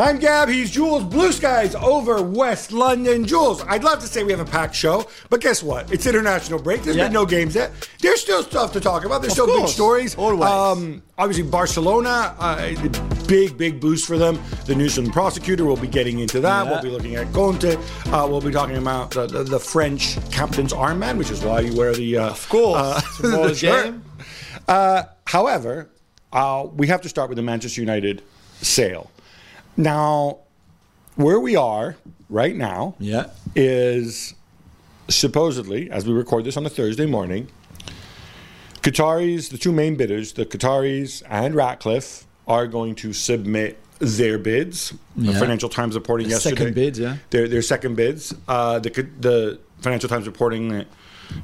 I'm Gab, he's Jules, Blue Skies over West London. Jules, I'd love to say we have a packed show, but guess what? It's international break. There's Yeah. been no games yet. There's still stuff to talk about. There's still big course. stories. Always. Um, obviously, Barcelona, uh, big, big boost for them. The news from the prosecutor, we'll be getting into that. Yeah. We'll be looking at Conte. Uh, we'll be talking about the, the, the French captain's armband, which is why you wear the. Uh, Of course. uh, the shirt. game. Uh, however, uh, we have to start with the Manchester United sale. Now, where we are right now Yeah. is supposedly, as we record this on a Thursday morning, Qataris, the two main bidders, the Qataris and Ratcliffe, are going to submit their bids. The Financial Times reporting The yesterday. second bids, yeah. Their, their second bids. Uh, the, the Financial Times reporting that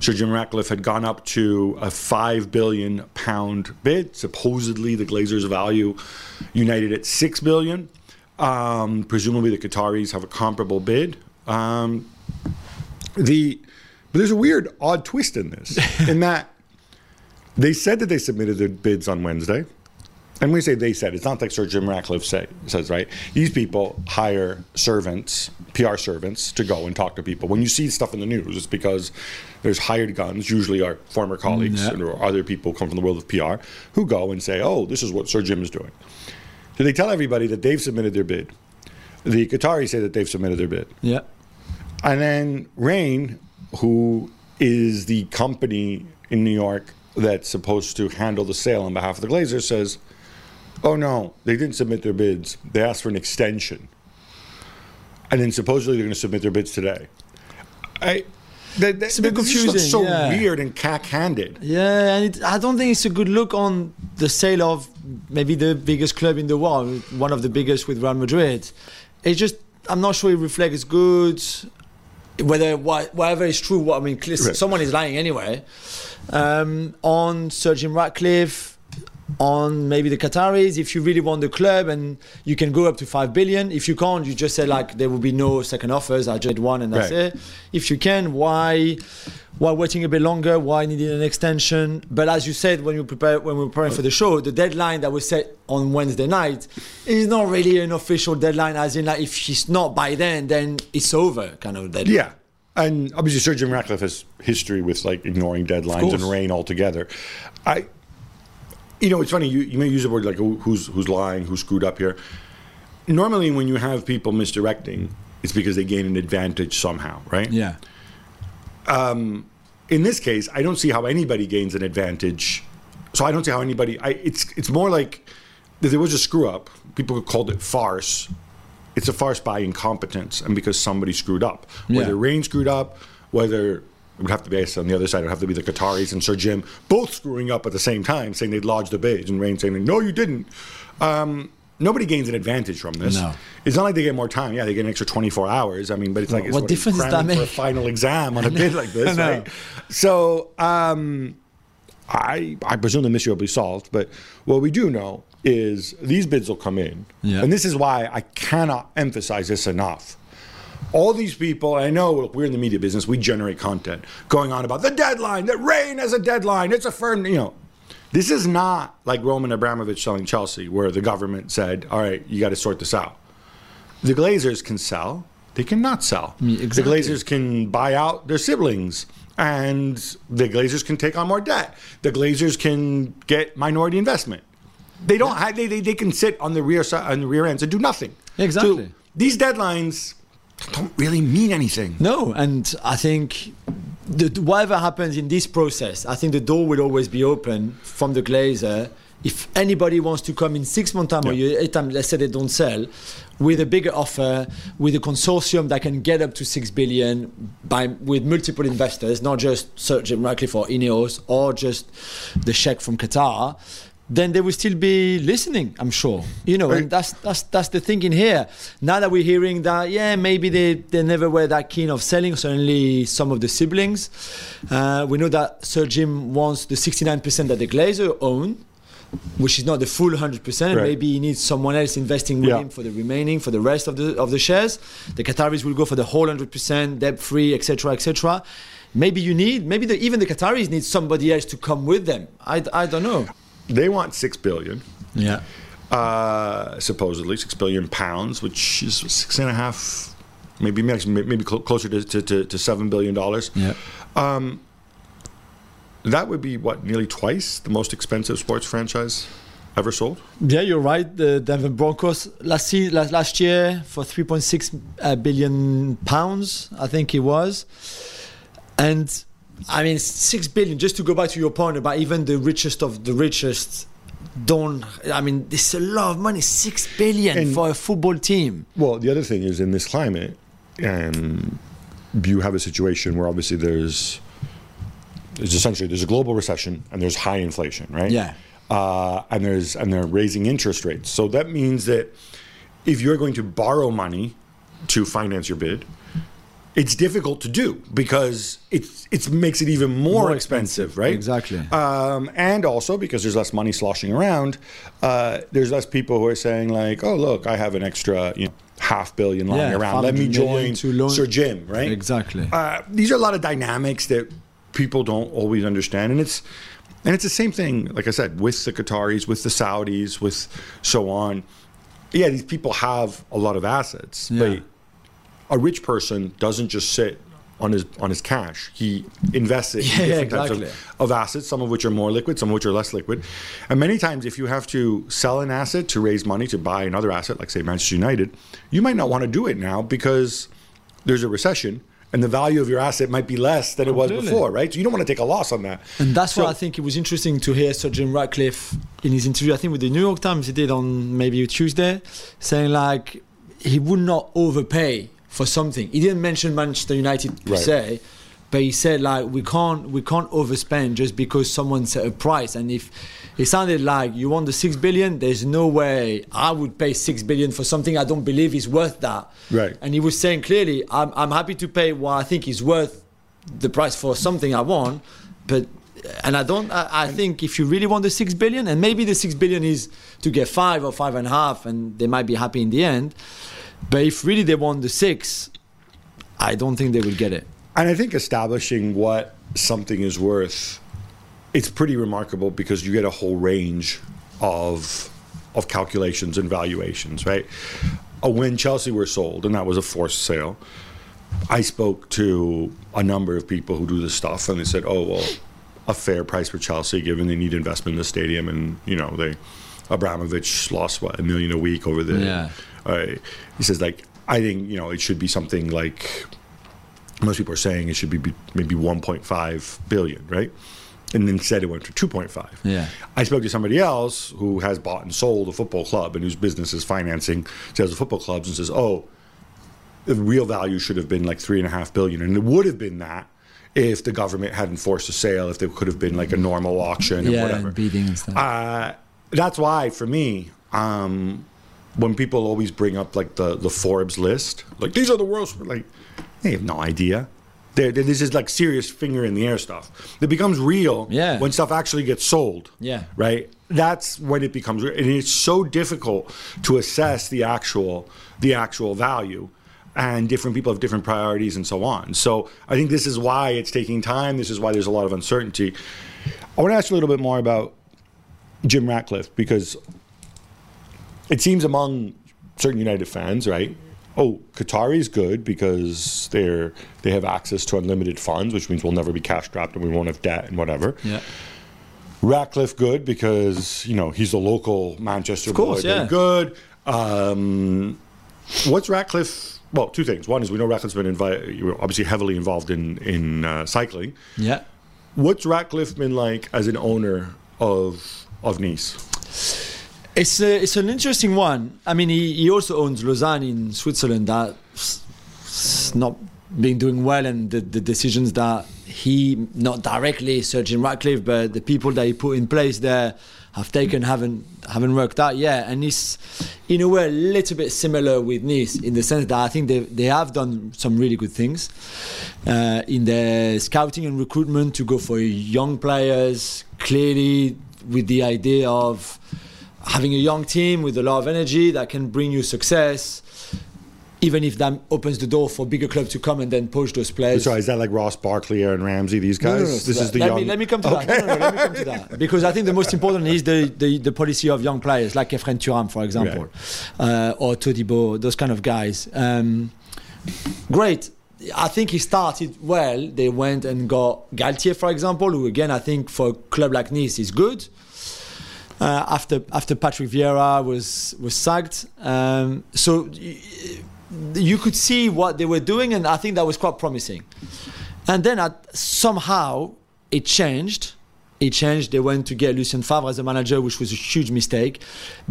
Sir Jim Ratcliffe had gone up to a five billion pound bid. Supposedly, the Glazers value United at six billion. Um, presumably, the Qataris have a comparable bid. Um, the but there's a weird, odd twist in this, in that they said that they submitted their bids on Wednesday. And when we say they said, it's not like Sir Jim Ratcliffe say, says, right? These people hire servants, PR servants, to go and talk to people. When you see stuff in the news, it's because there's hired guns, usually our former colleagues Yeah. or other people come from the world of PR, who go and say, oh, this is what Sir Jim is doing. So they tell everybody that they've submitted their bid. The Qataris say that they've submitted their bid. Yeah. And then Raine, who is the company in New York that's supposed to handle the sale on behalf of the Glazers, says, "Oh no, they didn't submit their bids. They asked for an extension, and then supposedly they're going to submit their bids today." I. That, that, It's a bit this just looks confusing, so yeah. weird and cack-handed. Yeah, and it, I don't think it's a good look on the sale of maybe the biggest club in the world, one of the biggest with Real Madrid. It's just I'm not sure it reflects good. Whether wha- whatever is true, what I mean, someone is lying anyway. Um, on Sir Jim Ratcliffe, on maybe the Qataris, if you really want the club and you can go up to five billion. If you can't, you just say like there will be no second offers. I just did one and that's Right. it. If you can, why why waiting a bit longer? Why needing an extension? But as you said when you prepare when we were preparing for the show, the deadline that was set on Wednesday night is not really an official deadline. As in, like if it's not by then, then it's over, kind of deadline. Yeah. And obviously, Sir Jim Ratcliffe has history with like ignoring deadlines and Raine altogether. I, you know, it's funny. You, you may use the word like who's who's lying, who screwed up here. Normally, when you have people misdirecting, it's because they gain an advantage somehow, right? Yeah. Um, in this case, I don't see how anybody gains an advantage. So I don't see how anybody. I, it's it's more like if there was a screw up. People called it farce. It's a farce by incompetence and because somebody screwed up. Whether Yeah. Raine screwed up, whether it would have to be on the other side. It would have to be the Qataris and Sir Jim both screwing up at the same time, saying they'd lodged the bid, and Raine saying no, you didn't. Um, nobody gains an advantage from this. No. It's not like they get more time. Yeah, they get an extra 24 hours. I mean, but it's like it's what difference does that make? for a final exam on a bid like this, right? So um, I I presume the mystery will be solved. But what we do know is these bids will come in, Yeah. and this is why I cannot emphasize this enough. All these people, I know look, we're in the media business, we generate content going on about the deadline, that Raine has a deadline, it's a firm, you know. This is not like Roman Abramovich selling Chelsea, where the government said, all right, you got to sort this out. The Glazers can sell, they cannot sell. Mm, The exactly. Glazers can buy out their siblings, and the Glazers can take on more debt. The Glazers can get minority investment. They don't. Have, they, they they can sit on the rear side on the rear ends and do nothing. Exactly. So these deadlines don't really mean anything. No, and I think the, whatever happens in this process, I think the door will always be open from the glazer. If anybody wants to come in six months time or Yeah. year, eight time, let's say they don't sell, with a bigger offer, with a consortium that can get up to six billion by with multiple investors, not just Sir Jim for or Ineos or just the sheikh from Qatar, then they will still be listening, I'm sure. You know, Right. and that's that's that's the thinking here. Now that we're hearing that, yeah, maybe they, they never were that keen of selling. Certainly, some of the siblings. Uh, we know that Sir Jim wants the 69% that the Glazer own, which is not the full 100%. Right. Maybe he needs someone else investing with Yeah. him for the remaining, for the rest of the of the shares. The Qataris will go for the whole 100%, debt free, etc., etc. Maybe you need, maybe the, even the Qataris need somebody else to come with them. I, I don't know. They want six billion. Yeah. uh, supposedly six billion pounds, which is six and a half, maybe maybe cl- closer to, to, to, to seven billion dollars. Yeah. Um, that would be what nearly twice the most expensive sports franchise ever sold. Yeah, you're right. The Denver Broncos last year, last, year for 3.6 uh, pounds, I think it was, and I mean six billion. Just to go back to your point about even the richest of the richest don't. I mean, it's a lot of money. Six billion And- for a football team. Well, the other thing is in this climate, and you have a situation where obviously there's there's essentially there's a global recession and there's high inflation, right? Yeah. Uh, and there's and they're raising interest rates. So that means that if you're going to borrow money to finance your bid, it's difficult to do because it's it makes it even more, More expensive, expensive, right? exactly. Um, and also because there's less money sloshing around, uh, there's less people who are saying like, "Oh, look, I have an extra you know, half billion lying Yeah, around. Let me join Sir Jim." Right? Exactly. Uh, these are a lot of dynamics that people don't always understand, and it's and it's the same thing. Like I said, with the Qataris, with the Saudis, with so on. Yeah, these people have a lot of assets, Yeah. but a rich person doesn't just sit on his on his cash. He invests it Yeah, in different types of, of assets, some of which are more liquid, some of which are less liquid. And many times, if you have to sell an asset to raise money to buy another asset, like say Manchester United, you might not want to do it now because there's a recession. And the value of your asset might be less than it was before, right? So you don't want to take a loss on that. And that's So- why I think it was interesting to hear Sir Jim Ratcliffe in his interview, I think with the New York Times, he did on maybe Tuesday, saying like he would not overpay for something. He didn't mention Manchester United per Right. se, but he said like we can't we can't overspend just because someone set a price. And if it sounded like you want the six billion, there's no way I would pay six billion for something I don't believe is worth that. Right. And he was saying clearly, I'm, I'm happy to pay what I think is worth the price for something I want, but and I don't. I, I think if you really want the six billion, and maybe the six billion is to get five or five and a half, and they might be happy in the end. But if really they want the six, I don't think they will get it. And I think establishing what something is worth, it's pretty remarkable because you get a whole range of of calculations and valuations, right? Uh, When Chelsea were sold, and that was a forced sale, I spoke to a number of people who do this stuff, and they said, "Oh, well, a fair price for Chelsea, given they need investment in the stadium, and you know they." Abramovich lost what a million a week over the. Yeah. Uh, he says like I think you know it should be something like most people are saying it should be be- maybe 1.5 billion, right? And instead it went to 2.5. Yeah. I spoke to somebody else who has bought and sold a football club and whose business is financing sales of football clubs and says, oh, the real value should have been like three and a half billion. And it would have been that if the government hadn't forced a sale, if there could have been like a normal auction and yeah, whatever. and bidding and stuff. Uh, that's why, for me, um, when people always bring up like the, the Forbes list, like these are the world's, like they have no idea. They're, they're- this is like serious finger in the air stuff. It becomes real Yeah. when stuff actually gets sold. Yeah. Right. That's when it becomes real, and it's so difficult to assess the actual the actual value. And different people have different priorities and so on. So I think this is why it's taking time. This is why there's a lot of uncertainty. I want to ask you a little bit more about Jim Ratcliffe because it seems among certain United fans, right? Oh, Qatari is good because they're they have access to unlimited funds, which means we'll never be cash strapped and we won't have debt and whatever. yeah. Ratcliffe good because you know he's a local Manchester Of course, boy. Yeah. Good. Um, what's Ratcliffe? Well, two things. One is we know Ratcliffe's been invi- obviously heavily involved in in uh, cycling. Yeah. What's Ratcliffe been like as an owner of of Nice? It's a, it's an interesting one. I mean, he, he also owns Lausanne in Switzerland. That's not been doing well, and the, the decisions that he, not directly Jim Ratcliffe, but the people that he put in place there have taken haven't haven't worked out yet. And it's in a way a little bit similar with Nice in the sense that I think they they have done some really good things uh, in their scouting and recruitment to go for young players. Clearly, with the idea of having a young team with a lot of energy that can bring you success. even if that opens the door for bigger clubs to come and then push those players. Sorry, is that like Ross Barkley, Aaron Ramsey, these guys? no, no, this is the let young. Me, let me come to that. No, no, no, let me come to that. Because I think the most important is the, the, the policy of young players, like Khéphren Thuram, for example, uh, or Todibo, those kind of guys. Um, great. I think he started well. They went and got Galtier, for example, who again I think for a club like Nice is good. Uh, after after Patrick Vieira was was sacked, um, so y- you could see what they were doing, and I think that was quite promising. And then somehow it changed. It changed. They went to get Lucien Favre as a manager, which was a huge mistake,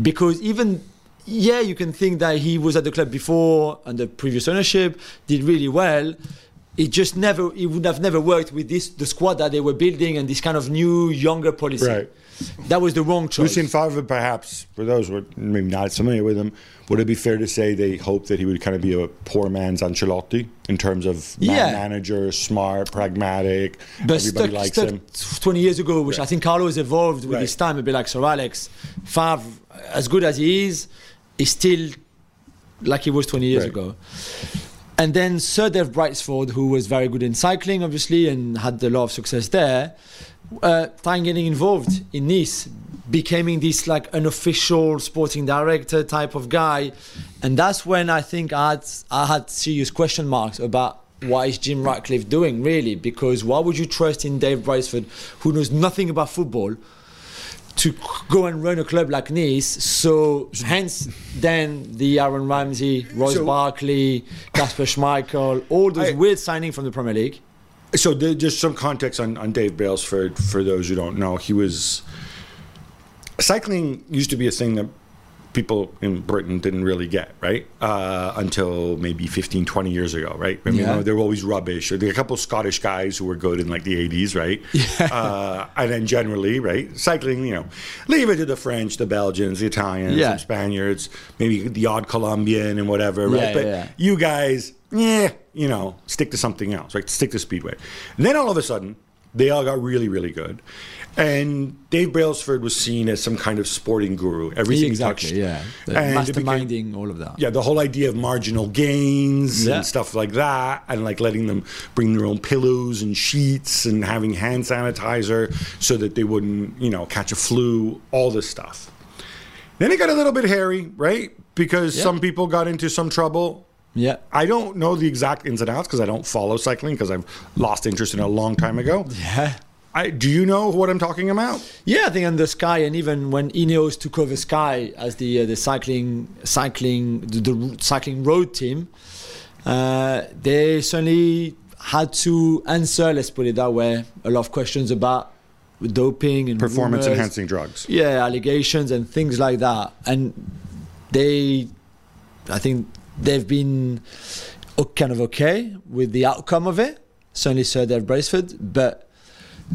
because even yeah, you can think that he was at the club before under previous ownership, did really well. It just never, it would have never worked with this the squad that they were building and this kind of new younger policy. Right. That was the wrong choice. Lucien Favre, perhaps, for those who are maybe not familiar with him, would it be fair to say they hoped that he would kind of be a poor man's Ancelotti in terms of man Yeah. manager, smart, pragmatic, but everybody stuck, likes stuck him? 20 years ago, which Yeah. I think Carlo has evolved with Right. his time, it'd be like Sir Alex. Favre, as good as he is, is still like he was 20 years Right. ago. And then Sir Dave Brailsford, who was very good in cycling, obviously, and had a lot of success there, uh, time getting involved in Nice, becoming this like unofficial sporting director type of guy, and that's when I think I had I had serious question marks about what is Jim Ratcliffe doing really, because why would you trust in Dave Brailsford, who knows nothing about football? To go and run a club like Nice, so hence then the Aaron Ramsey, Ross So- Barkley, Kasper Schmeichel, all those I- weird signings from the Premier League. So the, just some context on, on Dave Brailsford for those who don't know. He was cycling used to be a thing that people in Britain didn't really get, right? Uh, until maybe 15, 20 years ago, right? I mean, Yeah. you know, they were always rubbish. Or there were a couple Scottish guys who were good in like the 80s, right? Yeah. Uh, and then generally, right? Cycling, you know, leave it to the French, the Belgians, the Italians, Yeah. the Spaniards, maybe the odd Colombian and whatever, right? Yeah, but you guys, yeah, you know, stick to something else, right? Stick to Speedway. And then all of a sudden, they all got really, really good. And Dave Brailsford was seen as some kind of sporting guru. Everything exactly, touched. yeah. The And it became- masterminding all of that. yeah, the whole idea of marginal gains Yeah. and stuff like that, and like letting them bring their own pillows and sheets and having hand sanitizer so that they wouldn't, you know, catch a flu, all this stuff. Then it got a little bit hairy, right? Because Yeah. some people got into some trouble. Yeah. I don't know the exact ins and outs because I don't follow cycling because I've lost interest in it a long time ago. Yeah. I, do you know what I'm talking about? Yeah, I think under Sky, and even when Ineos took over Sky as the uh, the cycling cycling the, the cycling road team, uh, they certainly had to answer. Let's put it that way. A lot of questions about doping and Performance rumors. enhancing drugs. yeah allegations and things like that and they i think they've been kind of okay with the outcome of it certainly sir dave Brailsford but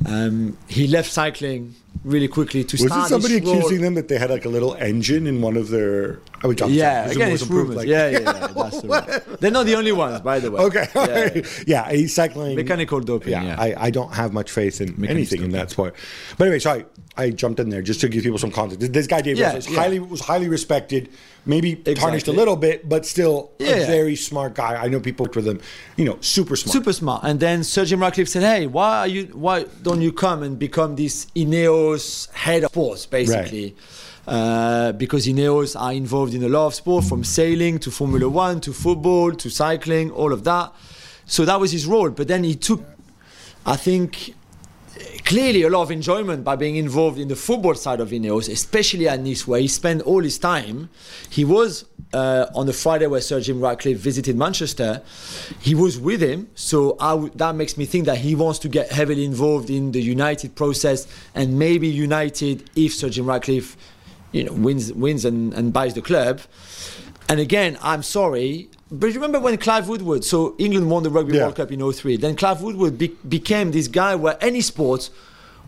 um, he left cycling really quickly to Wasn't start somebody accusing them that they had like a little engine in one of their? I would jump. yeah again it's rumors like- yeah yeah, yeah that's the right. they're not the only ones by the way Okay. yeah, yeah. Yeah, he's cycling. mechanical doping Yeah, yeah, I, I don't have much faith in Mechanics anything in that sport. But anyway, sorry, I jumped in there just to give people some context. This- guy Dave Yeah, was highly was highly respected, maybe tarnished a little bit, but still Yeah. a very smart guy. I know people worked with him, you know, super smart. super smart. And then Sir Jim Ratcliffe said, "Hey, why are you? Why don't you come and become this Ineos head of sports, basically?" Uh, because Ineos are involved in a lot of sport, from sailing to Formula One to football to cycling, all of that. So that was his role. But then he took, I think, clearly a lot of enjoyment by being involved in the football side of Ineos, especially at Nice, where he spent all his time. He was uh, on the Friday where Sir Jim Ratcliffe visited Manchester. He was with him, so that makes me think that he wants to get heavily involved in the United process and maybe United if Sir Jim Ratcliffe, you know, wins wins and, and buys the club. And again, I'm sorry. But you remember when Clive Woodward, so England won the Rugby Yeah. World Cup in 03, then Clive Woodward be- became this guy where any sport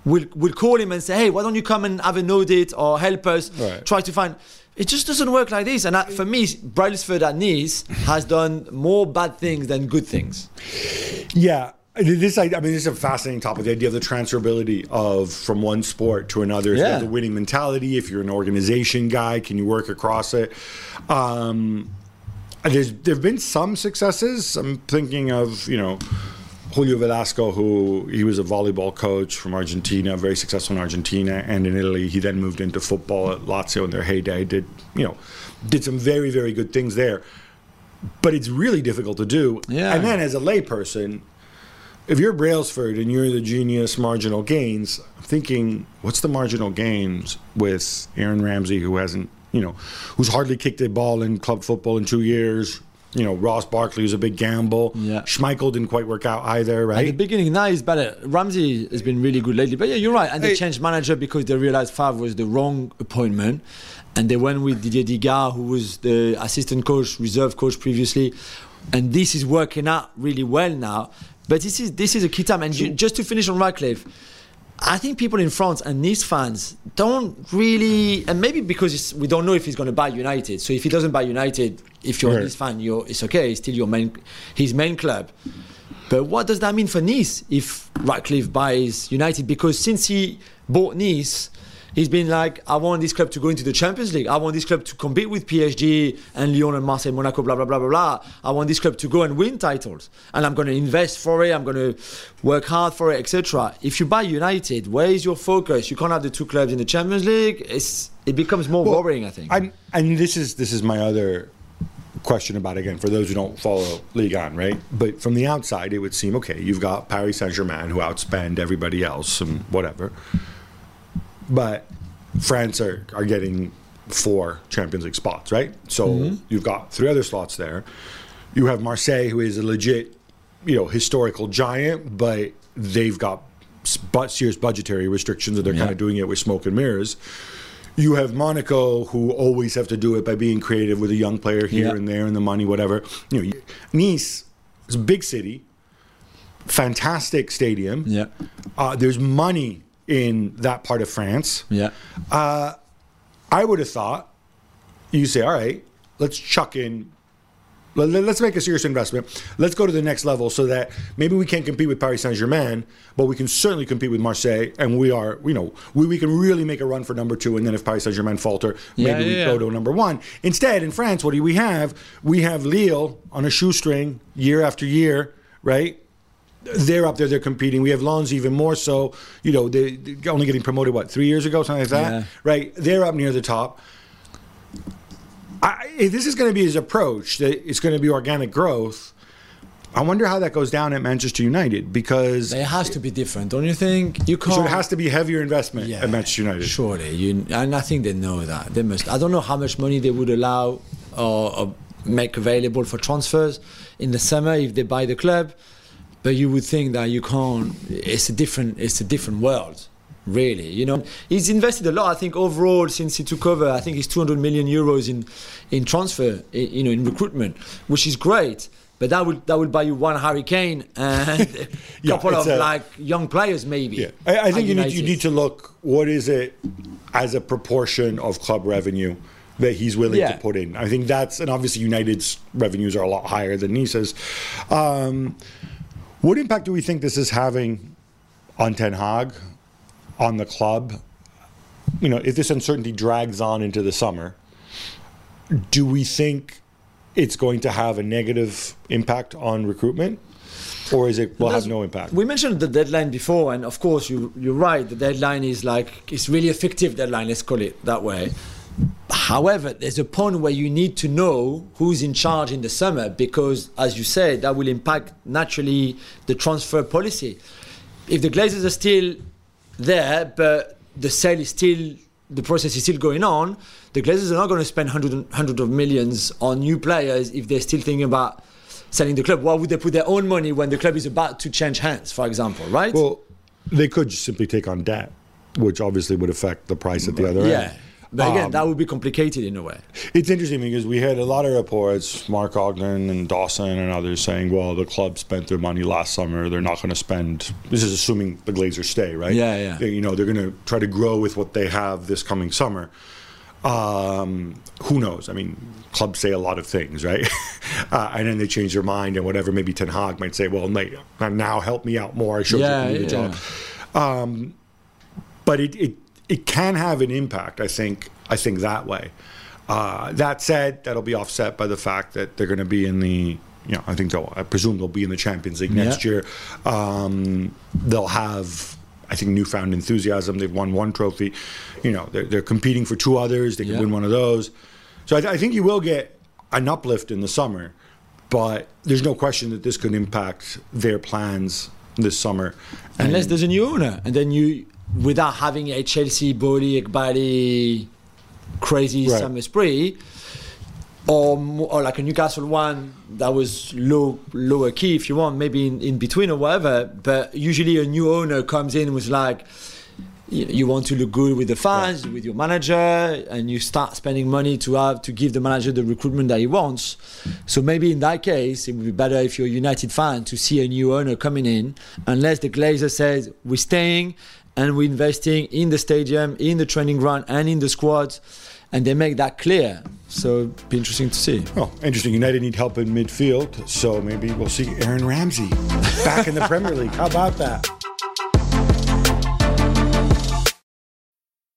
will, will call him and say, hey, why don't you come and have an audit or help us Right. try to find. It just doesn't work like this. And I, for me, Brailsford at Nice has done more bad things than good things. Yeah. This, I, I mean, this is a fascinating topic. The idea of the transferability of from one sport to another. Yeah. The winning mentality. If you're an organization guy, can you work across it? Um, there's there've been some successes. I'm thinking of you know Julio Velasco, who he was a volleyball coach from Argentina, very successful in Argentina and in Italy. He then moved into football at Lazio in their heyday. Did you know did some very very good things there. But it's really difficult to do. Yeah. And then as a layperson, if you're Brailsford and you're the genius marginal gains, I'm thinking, what's the marginal gains with Aaron Ramsey, who hasn't, you know, who's hardly kicked a ball in club football in two years? You know, Ross Barkley was a big gamble. Yeah. Schmeichel didn't quite work out either, right? At the beginning, now he's better. Ramsey has been really good lately. But yeah, you're right. And they Hey. changed manager because they realized Favre was the wrong appointment. And they went with Didier Digard, who was the assistant coach, reserve coach previously. And this is working out really well now. But this is this is a key time. And you, just to finish on Ratcliffe, I think people in France and Nice fans don't really, and maybe because it's, we don't know if he's going to buy United. So if he doesn't buy United, if you're a Nice fan, you're, it's okay. It's still your main, his main club. But what does that mean for Nice if Ratcliffe buys United? Because since he bought Nice, he's been like, I want this club to go into the Champions League. I want this club to compete with PSG and Lyon and Marseille, Monaco, blah, blah, blah, blah, blah. I want this club to go and win titles. And I'm going to invest for it. I'm going to work hard for it, etc. If you buy United, where is your focus? You can't have the two clubs in the Champions League. It's, it becomes more Well, worrying, I think. And and this is this is my other question about again for those who don't follow Ligue 1, right? But from the outside, it would seem okay. You've got Paris Saint Germain who outspend everybody else and whatever, but France are are getting four Champions League spots, right? So you've got three other slots there. You have Marseille, who is a legit, you know, historical giant, but they've got but serious budgetary restrictions, and they're kind of doing it with smoke and mirrors. You have Monaco, who always have to do it by being creative with a young player here Yeah. and there, and the money, whatever. You know, Nice is a big city, fantastic stadium. yeah. Uh, there's money in that part of France. Yeah. Uh, I would have thought you say, all right, let's chuck in. let- let- Let's make a serious investment. Let's go to the next level so that maybe we can't compete with Paris Saint Germain, but we can certainly compete with Marseille. And we are, you know, we, we can really make a run for number two. And then if Paris Saint Germain falter, Yeah, maybe we yeah, go to number one. Instead, in France, what do we have? We have Lille on a shoestring year after year, right? They're up there, they're competing. We have Lens even more so. You know, they they're only getting promoted what three years ago, something like that, Yeah. right? They're up near the top. I, if this is going to be his approach, that it's going to be organic growth. I wonder how that goes down at Manchester United because It has to be different, don't you think? You can't. so it has to be heavier investment at Manchester United. Surely, you, and I think they know that. They must. I don't know how much money they would allow or, or make available for transfers in the summer if they buy the club, but you would think that you can't. It's a different. It's a different world. Really, you know, he's invested a lot. I think overall since he took over, I think it's 200 million euros in in transfer, you know, in recruitment, which is great. But that will that will buy you one Harry Kane and a Yeah, couple of a- like young players, maybe. Yeah, I, I think you need you need to look what is it as a proportion of club revenue that he's willing Yeah. to put in. I think that's and obviously United's revenues are a lot higher than Nice's. Um, what impact do we think this is having on Ten Hag, on the club? You know, if this uncertainty drags on into the summer, do we think it's going to have a negative impact on recruitment, or is it will have no impact? We mentioned the deadline before, and of course, you, you're right. The deadline is like, it's really a fictive deadline, let's call it that way. However, there's a point where you need to know who's in charge in the summer because, as you said, that will impact naturally the transfer policy. If the Glazers are still there, but the sale is still, the process is still going on, the Glazers are not going to spend hundred, hundred of millions on new players if they're still thinking about selling the club. Why would they put their own money when the club is about to change hands, for example, right? Well, they could just simply take on debt, which obviously would affect the price at the other yeah. end. But again, Um, that would be complicated in a way. It's interesting because we had a lot of reports, Mark Ogden and Dawson and others saying, well, the club spent their money last summer. They're not going to spend, this is assuming the Glazers stay, right? Yeah, yeah. They- you know, they're going to try to grow with what they have this coming summer. Um, who knows? I mean, clubs say a lot of things, right? uh, and then they change their mind and whatever. Maybe Ten Hag might say, well, mate, now help me out more. I showed Yeah, you the yeah. job but it, it it can have an impact. I think I think that way. Uh, that said, that'll be offset by the fact that they're going to be in the. You know, I think they'll. I presume they'll be in the Champions League next Yeah. year. Um, they'll have, I think, newfound enthusiasm. They've won one trophy. You know, they're, they're competing for two others. They can Yeah. win one of those. So I, I think you will get an uplift in the summer, but there's no question that this could impact their plans this summer. Unless there's a new owner, and then you, without having a Chelsea Boehly, Eghbali, crazy Right. summer spree, or, or like a Newcastle one that was low lower key if you want, maybe in, in between or whatever. But usually a new owner comes in with like. You you want to look good with the fans, with your manager, and you start spending money to have to give the manager the recruitment that he wants. So maybe in that case, it would be better if you're a United fan to see a new owner coming in, unless the Glazer says we're staying and we're investing in the stadium, in the training ground, and in the squad, and they make that clear. So be interesting to see. Oh, interesting. United need help in midfield, so maybe we'll see Aaron Ramsey back in the Premier League. How about that?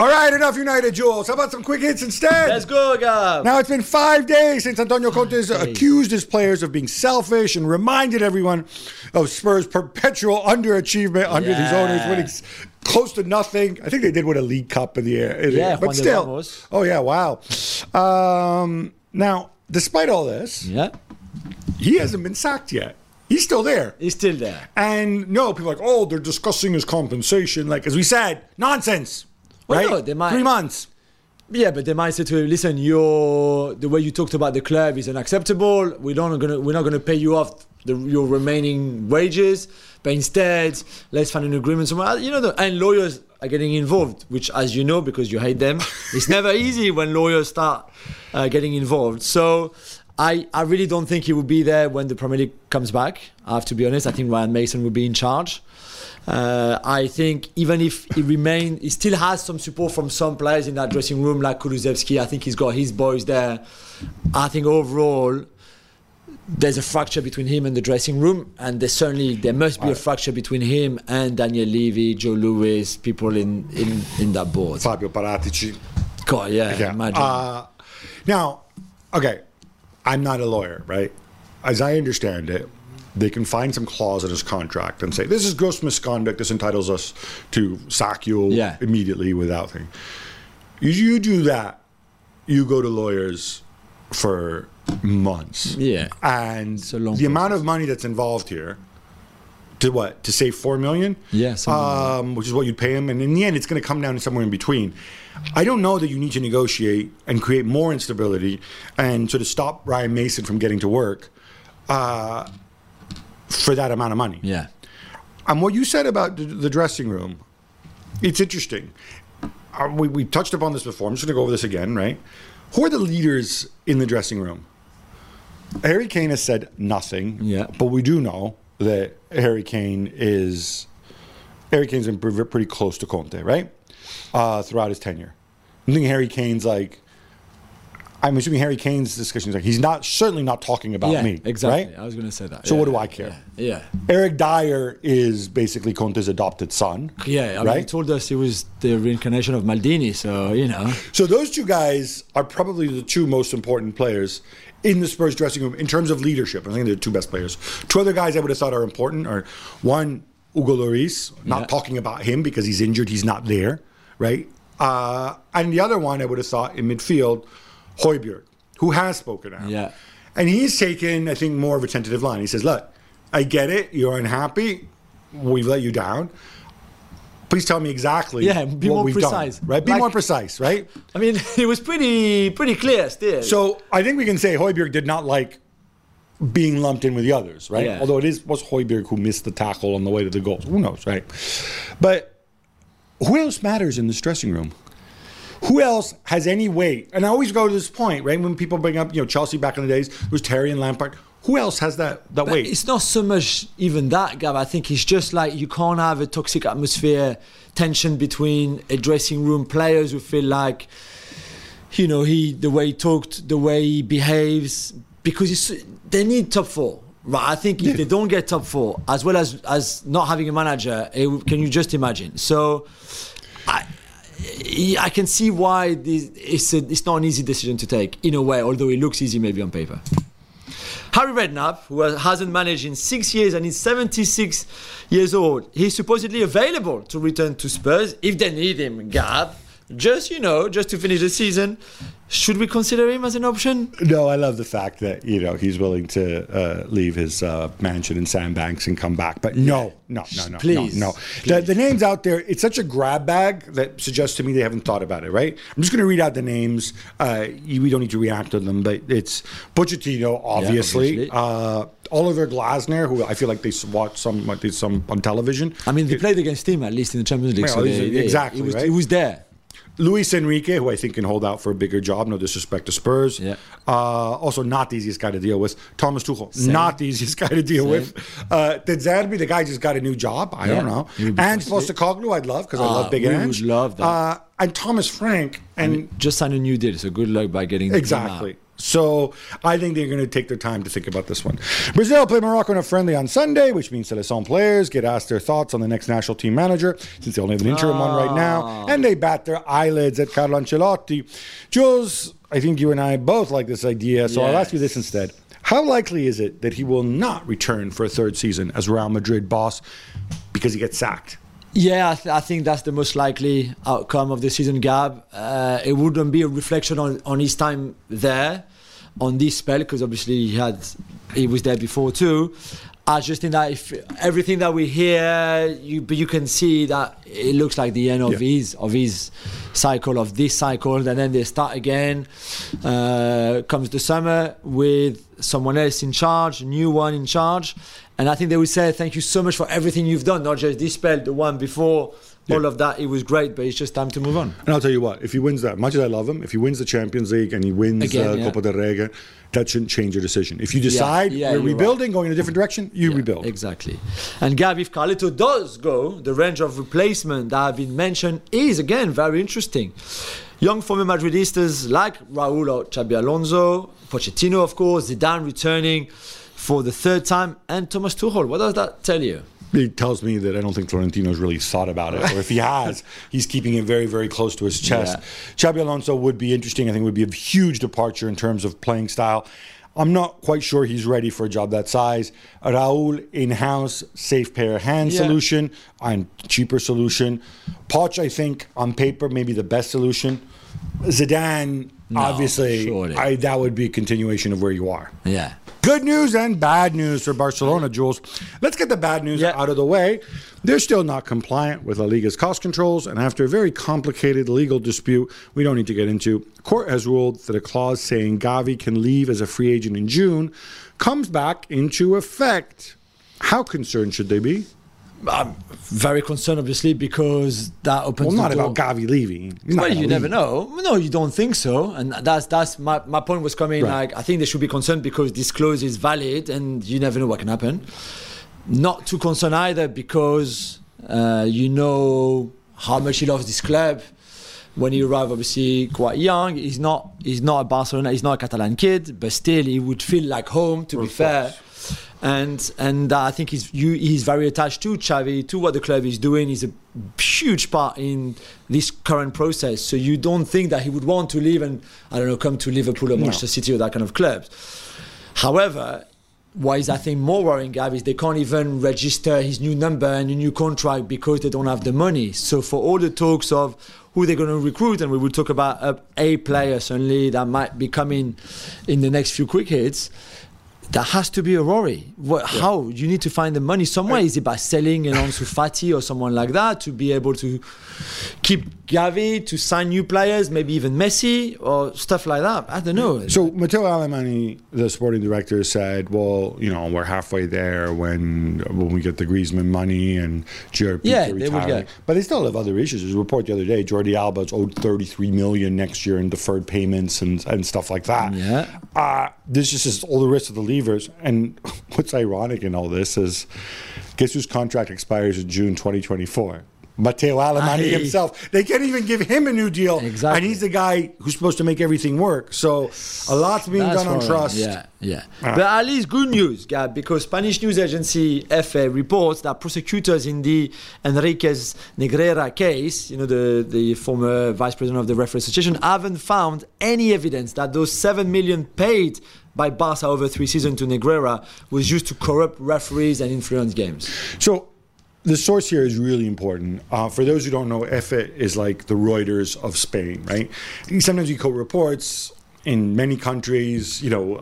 All right, enough United, Jules. How about some quick hits instead? Let's go, Gab. Now it's been five days since Antonio Conte has accused his players of being selfish and reminded everyone of Spurs' perpetual underachievement under these owners, winning close to nothing. I think they did win a League Cup in the air, in Yeah, but Juan still. Oh yeah, wow. Um, now, despite all this, Yeah, he hasn't been sacked yet. He's still there. he's still there. And no, people are like, oh, they're discussing his compensation. Like, as we said, nonsense. Well, right? no, they might- Three months. Yeah, but they might say to him, "Listen, your the way you talked about the club is unacceptable. We don't gonna we're not gonna pay you off the, your remaining wages, but instead let's find an agreement somewhere." else." You know, the, and lawyers are getting involved, which, as you know, because you hate them, it's never easy when lawyers start uh, getting involved. So. I, I really don't think he will be there when the Premier League comes back. I have to be honest. I think Ryan Mason will be in charge. Uh, I think even if he remain, he still has some support from some players in that dressing room, like Kulusevski. I think he's got his boys there. I think overall, there's a fracture between him and the dressing room, and there certainly there must be a fracture between him and Daniel Levy, Joe Lewis, people in in, in that board. Fabio Paratici. God, yeah, Yeah. imagine. Uh, now, okay, I'm not a lawyer, right? As I understand it, they can find some clause in his contract and say this is gross misconduct. This entitles us to sack you Yeah. immediately without thing. You, do that, you go to lawyers for months. Yeah. and the amount of money that's involved here. To what? To save four million? Yeah, like um, which is what you'd pay him, and in the end, it's going to come down to somewhere in between. I don't know that you need to negotiate and create more instability and sort of stop Ryan Mason from getting to work uh, for that amount of money. yeah, And what you said about the, dressing room, it's interesting. Uh, we, we touched upon this before. I'm just going to go over this again, right? Who are the leaders in the dressing room? Harry Kane has said nothing. Yeah. But we do know that Harry Kane is. Harry Kane's been pretty close to Conte, right? Uh, throughout his tenure. I think Harry Kane's like. I'm assuming Harry Kane's discussion is like he's not certainly not talking about yeah, me, exactly. right? I was going to say that. So Yeah, what do I care? Yeah, Eric Dier is basically Conte's adopted son. yeah. yeah I mean, right. he told us he was the reincarnation of Maldini, so you know. So those two guys are probably the two most important players in the Spurs dressing room in terms of leadership. I think they're the two best players. Two other guys I would have thought are important are one Hugo Lloris. Not Yeah. talking about him because he's injured; he's not there, right? Uh, and the other one I would have thought in midfield, Højbjerg, who has spoken out. Yeah. And he's taken, I think, more of a tentative line. He says, "Look, I get it. You're unhappy. We've let you down." Please tell me exactly Yeah, be what more we've precise. done. Right? Be Like- more precise, right? I mean, it was pretty pretty clear still. So I think we can say Højbjerg did not like being lumped in with the others, right? Yeah. Although it is was Højbjerg who missed the tackle on the way to the goal. Who knows, right? But who else matters in this dressing room? Who else has any weight? And I always go to this point, right? When people bring up, you know, Chelsea back in the days, there was Terry and Lampard. Who else has that that But weight? It's not so much even that, Gab. I think it's just like you can't have a toxic atmosphere, tension between a dressing room, players who feel like, you know, he the way he talked, the way he behaves, because it's, they need top four. Right, I think if they don't get top four, as well as as not having a manager, it, can you just imagine? So, I I can see why this, it's a, it's not an easy decision to take in a way, although it looks easy maybe on paper. Harry Redknapp, who hasn't managed in six years and is 76 years old, he's supposedly available to return to Spurs if they need him. Gab, just you know, just to finish the season, should we consider him as an option? No, I love the fact that you know he's willing to uh, leave his uh, mansion in Sandbanks and come back. But no, no, no, no, Please, no, no. The, the names out there, it's such a grab bag that suggests to me they haven't thought about it. Right? I'm just going to read out the names. Uh, we don't need to react to them, but it's Pochettino, obviously. obviously. Uh, Oliver Glasner, who I feel like they s- watch some they- some on television. I mean, they played against him at least in the Champions League. Well, so they, exactly, he was, right? he was there. Luis Enrique, who I think can hold out for a bigger job. No disrespect to Spurs. Yeah. Uh, also, not the easiest guy to deal with. Thomas Tuchel, not the easiest guy to deal Same. with. Uh, De Zerbi, the guy just got a new job. I Yeah. don't know. And. Postecoglou, I'd love because I Ah, love Big we Ange. would love that. Uh, and Thomas Frank. And Just signed a new deal, so good luck by getting Exactly. So I think they're going to take their time to think about this one. Brazil play Morocco in a friendly on Sunday, which means Seleção players get asked their thoughts on the next national team manager, since they only have an interim one right now, and they bat their eyelids at Carlo Ancelotti. Jules, I think you and I both like this idea, so I'll ask you this instead. How likely is it that he will not return for a third season as Real Madrid boss because he gets sacked? Yeah, I, th- I think that's the most likely outcome of the season, Gab. Uh, it wouldn't be a reflection on, on his time there, on this spell, because obviously he had he was there before too. I just think that if everything that we hear, you but you can see that it looks like the end of Yeah. his of his cycle of this cycle, and then they start again. Uh, comes the summer with someone else in charge, a new one in charge, and I think they will say thank you so much for everything you've done, not just this spell, the one before. All of that, it was great, but it's just time to move on. And I'll tell you what, if he wins that, much as I love him, if he wins the Champions League and he wins Again, uh, yeah. Copa del Rey, that shouldn't change your decision. If you decide yeah, we're you're rebuilding, going in a different direction, you Yeah, rebuild. Exactly. And Gav, if Carlito does go, the range of replacement that have been mentioned is again very interesting. Young former Madridistas like Raul or Xabi Alonso, Pochettino, of course, Zidane returning for the third time, and Thomas Tuchel. What does that tell you? It tells me that I don't think Florentino's really thought about it, or if he has, he's keeping it very, very close to his chest. Xabi Alonso would be interesting. I think would be a huge departure in terms of playing style. I'm not quite sure he's ready for a job that size. Raul in-house, safe pair of hands Yeah. solution and cheaper solution. Poch, I think on paper maybe the best solution. Zidane, obviously, surely. I, that would be a continuation of where you are. Yeah. Good news and bad news for Barcelona, Jules. Let's get the bad news Yeah. out of the way. They're still not compliant with La Liga's cost controls, and after a very complicated legal dispute we don't need to get into, court has ruled that a clause saying Gavi can leave as a free agent in June comes back into effect. How concerned should they be? I'm very concerned, obviously, because that opens Well, not the door. about Gavi leaving. He's Well, gonna you never know. No, you don't think so, and that's that's my, my point was coming. Right. Like I think they should be concerned because this clause is valid, and you never know what can happen. Not too concerned either because uh, you know how much he loves this club. When he arrived, obviously quite young. He's not he's not a Barcelona. He's not a Catalan kid, but still he would feel like home. To be Of fair course. And and uh, I think he's you, he's very attached to Xavi, to what the club is doing. He's a huge part in this current process. So you don't think that he would want to leave and I don't know come to Liverpool or Manchester City or that kind of clubs. However, what is I think more worrying, Gav, is they can't even register his new number and a new contract because they don't have the money. So for all the talks of who they're going to recruit, and we will talk about a, a player certainly that might be coming in the next few quick hits That has to be a Rory. What, How you need to find the money somewhere? Is it by selling an Ansu Fati or someone like that to be able to keep Gavi to sign new players, maybe even Messi or stuff like that? I don't know. So Mateu Alemany, the sporting director, said, "Well, you know, we're halfway there when when we get the Griezmann money and Jared Yeah, they retiring." get- But they still have other issues. There's a report the other day: Jordi Alba's owed 33 million next year in deferred payments and and stuff like that. Yeah. Uh, this is just all the rest of the levers. And what's ironic in all this is, guess whose contract expires in June 2024? Mateu Alemany Aye. himself. They can't even give him a new deal. Exactly. And he's the guy who's supposed to make everything work. So a lot's being That's done on trust. Yeah, yeah. Ah. But at least good news, Gab, because Spanish news agency EFE reports that prosecutors in the Enriquez Negreira case, you know, the, the former vice president of the Referee Association, haven't found any evidence that those 7 million paid by Barca over three seasons to Negreira was used to corrupt referees and influence games. So the source here is really important. Uh, for those who don't know, EFE is like the Reuters of Spain, right? Sometimes you quote reports in many countries. You know,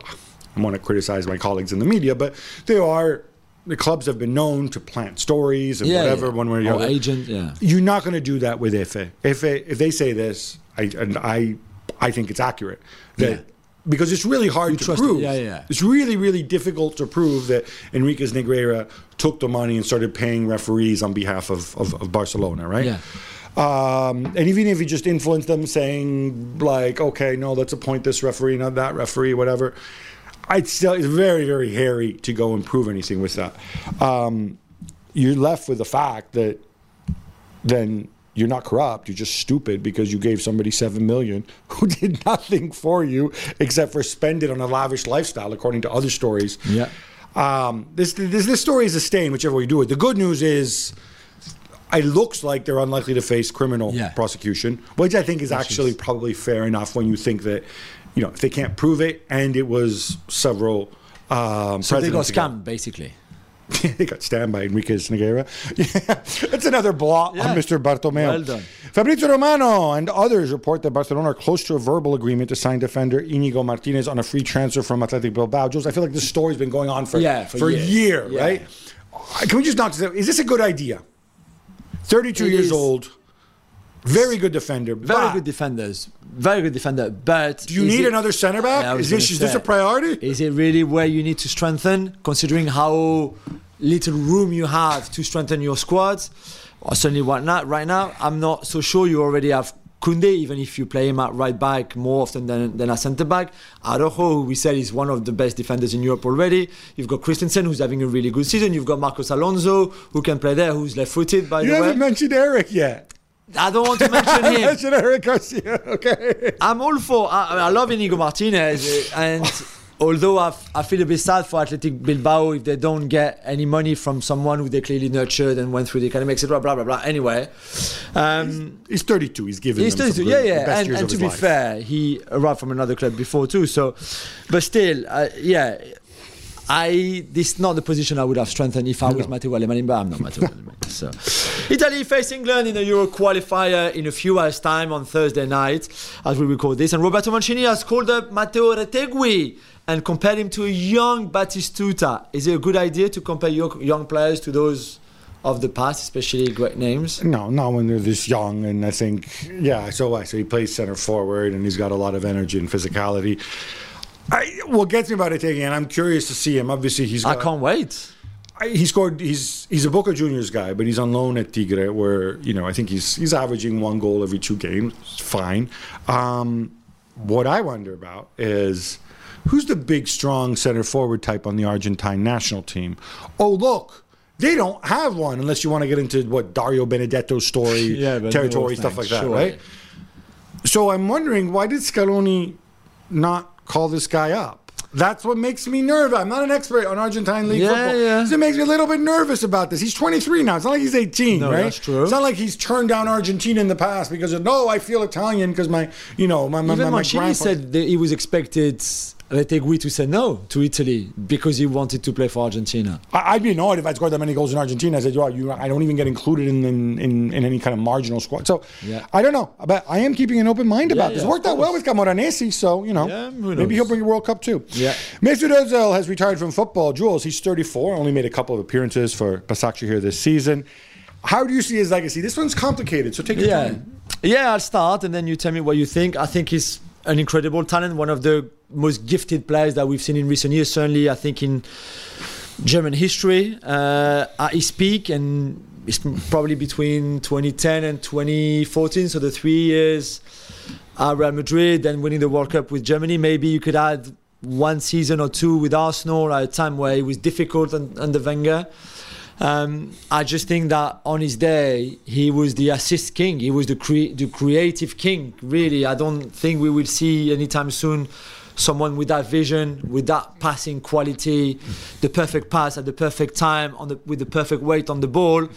I want to criticize my colleagues in the media, but they are. The clubs have been known to plant stories and Yeah, whatever, yeah. one way or the Or other. agent, yeah. You're not going to do that with EFE. If if they say this, I and I, I think it's accurate. That Yeah. Because it's really hard to trust it. prove. Yeah, yeah. It's really, really difficult to prove that Enriquez Negreira took the money and started paying referees on behalf of, of, of Barcelona, right? Yeah. Um, and even if you just influence them saying, like, okay, no, let's appoint this referee, not that referee, whatever, I'd still, it's very, very hairy to go and prove anything with that. Um, you're left with the fact that then you're not corrupt. You're just stupid because you gave somebody seven million who did nothing for you except for spend it on a lavish lifestyle, according to other stories. Yeah. Um, this, this this story is a stain, whichever way you do it. The good news is. It looks like they're unlikely to face criminal Yeah. prosecution, which I think is actually probably fair enough when you think that, you know, if they can't prove it and it was several um, So they got scammed, basically. they got stabbed by Enriquez Negreira. Yeah, that's another blot Yeah. on Mr. Bartomeu. Well done. Fabrizio Romano and others report that Barcelona are close to a verbal agreement to sign defender Inigo Martinez on a free transfer from Athletic Bilbao. Jules, I feel like this story's been going on for, Yeah, for a years. year, Yeah. right? Uh, can we just knock this out? Is this a good idea? 32 It years is. old, very good defender. Very good defenders. Very good defender. But Do you need it- another centre back? Yeah, I was is this, gonna is this a priority? Is it really where you need to strengthen, considering how little room you have to strengthen your squad? Or certainly whatnot. right now, I'm not so sure you already have Kunde, even if you play him at right back more often than, than a centre back. Araujo, who we said is one of the best defenders in Europe already. You've got Christensen, who's having a really good season. You've got Marcos Alonso, who can play there, who's left footed, by You the way. You haven't mentioned Eric yet. I don't want to mention him. mention Eric Garcia. Okay. I'm all for. I, I love Inigo Martinez, and although I, f- I feel a bit sad for Athletic Bilbao if they don't get any money from someone who they clearly nurtured and went through the academy, etc. Blah blah blah. Anyway, um, He's 32. He's given he's them still, some yeah, really- the yeah, and, and to be life. fair, he arrived from another club before too. So, but still, uh, yeah. I this is not the position I would have strengthened if I was Mateu Alemany, but I'm not Mateu Alemany. So, Italy face England in a Euro qualifier in a few hours' time on Thursday night, as we record this. And Roberto Mancini has called up Mateo Retegui and compare him to a young Batistuta. Is it a good idea to compare your young players to those of the past, especially great names? No, not when they're this young. And I think, yeah, so what? So he plays center forward and he's got a lot of energy and physicality. I, what gets me about it and I'm curious to see him. Obviously, he's I can't wait. I- he scored. He's he's a Boca Juniors guy, but he's on loan at Tigre, where you know I think he's he's averaging one goal every two games. Fine. Um, what I wonder about is who's the big, strong center forward type on the Argentine national team. Oh, look. They don't have one unless you want to get into what Dario Benedetto's story, Yeah, territory, stuff like that, sure. right? So I'm wondering why did Scaloni not call this guy up? That's what makes me nervous. I'm not an expert on Argentine league Yeah, football. yeah. So it makes me a little bit nervous about this. He's 23 now. It's not like he's 18, No, right? that's true. It's not like he's turned down Argentina in the past because of, no, I feel Italian because my, you know, my, my, Even my, my Mancini grandpa- said that he was expected Retegui to say no to Italy because he wanted to play for Argentina. I- I'd be annoyed if I scored that many goals in Argentina. I said, "Well, you, I don't even get included in, in, in, in any kind of marginal squad." So Yeah. I don't know, but I am keeping an open mind Yeah, about yeah, this. It worked out well with Camoranesi, so you know, Yeah, maybe he'll bring a World Cup too. Yeah. Mesut Ozil has retired from football. Jules, he's 34, only made a couple of appearances for Basaksehir here this season. How do you see his legacy? This one's complicated, so take your Yeah, time. yeah. I'll start, and then you tell me what you think. I think he's an incredible talent, one of the most gifted players that we've seen in recent years. Certainly, I think in German history uh, at his peak, and it's probably between 2010 and 2014. So the three years at Real Madrid, then winning the World Cup with Germany. Maybe you could add one season or two with Arsenal at a time where it was difficult under Wenger. Um, I just think that on his day, he was the assist king. He was the, cre- the creative king. Really, I don't think we will see anytime soon someone with that vision, with that passing quality, the perfect pass at the perfect time, on the, with the perfect weight on the ball.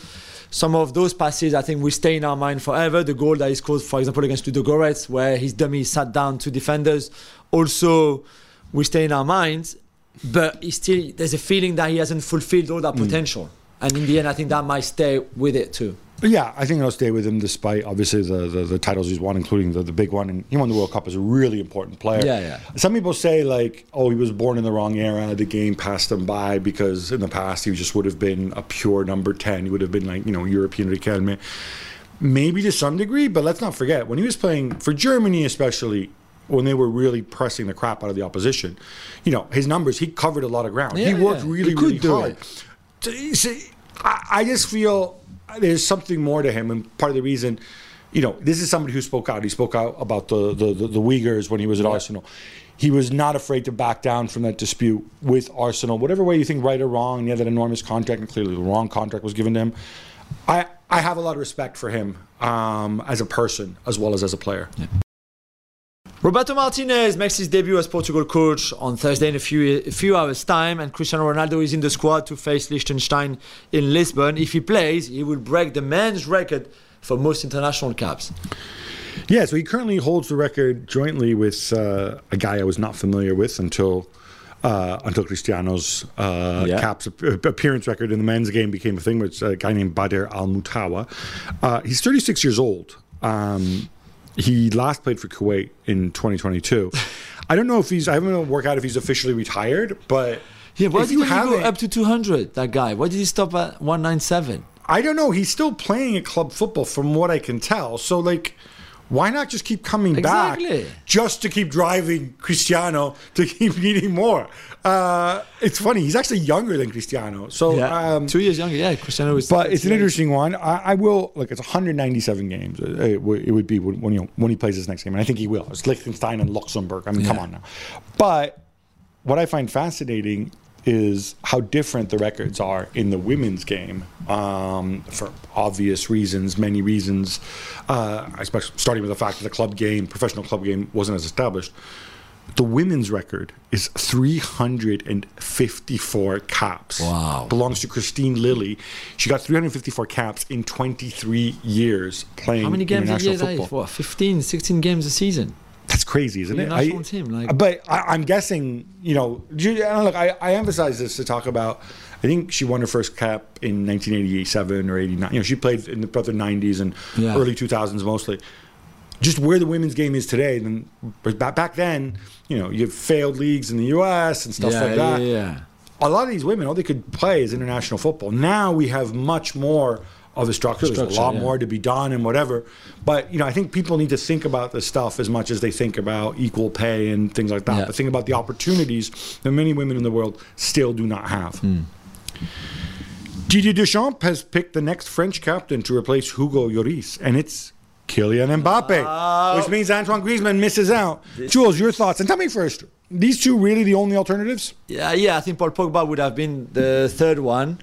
Some of those passes, I think, will stay in our mind forever. The goal that he scored, for example, against Ludogorets, where his dummy sat down two defenders, also will stay in our minds. But he still, there's a feeling that he hasn't fulfilled all that mm. potential. And in the end, I think that might stay with it too. But yeah, I think I'll stay with him despite obviously the, the, the titles he's won, including the, the big one. And he won the World Cup as a really important player. Yeah, yeah. Some people say, like, oh, he was born in the wrong era. The game passed him by because in the past he just would have been a pure number 10. He would have been like, you know, European Riquelme. Maybe to some degree, but let's not forget, when he was playing for Germany, especially, when they were really pressing the crap out of the opposition, you know, his numbers, he covered a lot of ground. he worked yeah. really, He could really do hard. it. See, I, I just feel there's something more to him, and part of the reason, you know, this is somebody who spoke out. He spoke out about the the, the, the Uyghurs when he was at Arsenal. He was not afraid to back down from that dispute with Arsenal, whatever way you think, right or wrong. He had that enormous contract, and clearly the wrong contract was given to him. I I have a lot of respect for him um, as a person as well as as a player. Roberto Martinez makes his debut as Portugal coach on Thursday in a few a few hours' time, and Cristiano Ronaldo is in the squad to face Liechtenstein in Lisbon. If he plays, he will break the men's record for most international caps. Yeah, so he currently holds the record jointly with uh, a guy I was not familiar with until uh, until Cristiano's uh, Yeah. caps appearance record in the men's game became a thing. Which a guy named Badr Al Mutawa. Uh, he's 36 years old. Um, he last played for Kuwait in 2022. I don't know if he's. I haven't worked out if he's officially retired, but Yeah, why did you he go up to 200? That guy. Why did he stop at 197? I don't know. He's still playing at club football, from what I can tell. So, like, why not just keep coming Exactly. back just to keep driving Cristiano to keep needing more? Uh, it's funny. He's actually younger than Cristiano. So, um, two years younger. Yeah, Cristiano was. but it's an 38. interesting one. I, I will look. It's 197 games. Uh, It, would- it would be when, when you know when he plays his next game, and I think he will. It's Liechtenstein and Luxembourg. I mean, come on now. But what I find fascinating is how different the records are in the women's game um, for obvious reasons, many reasons. Uh, especially starting with the fact that the club game, professional club game, wasn't as established. The women's record is 354 caps. Wow. Belongs to Kristine Lilly. She got 354 caps in 23 years playing How many games a year? Football. What, 15, 16 games a season? That's crazy, isn't it? national team, like- but I, I'm guessing, you know, look, I, I emphasize this to talk about. I think she won her first cap in 1987 or 89. You know, she played in the, the 90s and Yeah. early 2000s mostly. Just where the women's game is today, then back back then, you know, you have failed leagues in the U.S. and stuff yeah, like that yeah, yeah. a lot of these women, all they could play is international football. Now we have much more of a structure. There's a lot yeah. more to be done and whatever. But you know, I think people need to think about this stuff as much as they think about equal pay and things like that. Yeah. But think about the opportunities that many women in the world still do not have. Hmm. Didier Deschamps has picked the next French captain to replace Hugo Lloris, and it's Kylian Mbappe, which means Antoine Griezmann misses out. Jules, your thoughts? And tell me first, these two really the only alternatives? Yeah, yeah, I think Paul Pogba would have been the third one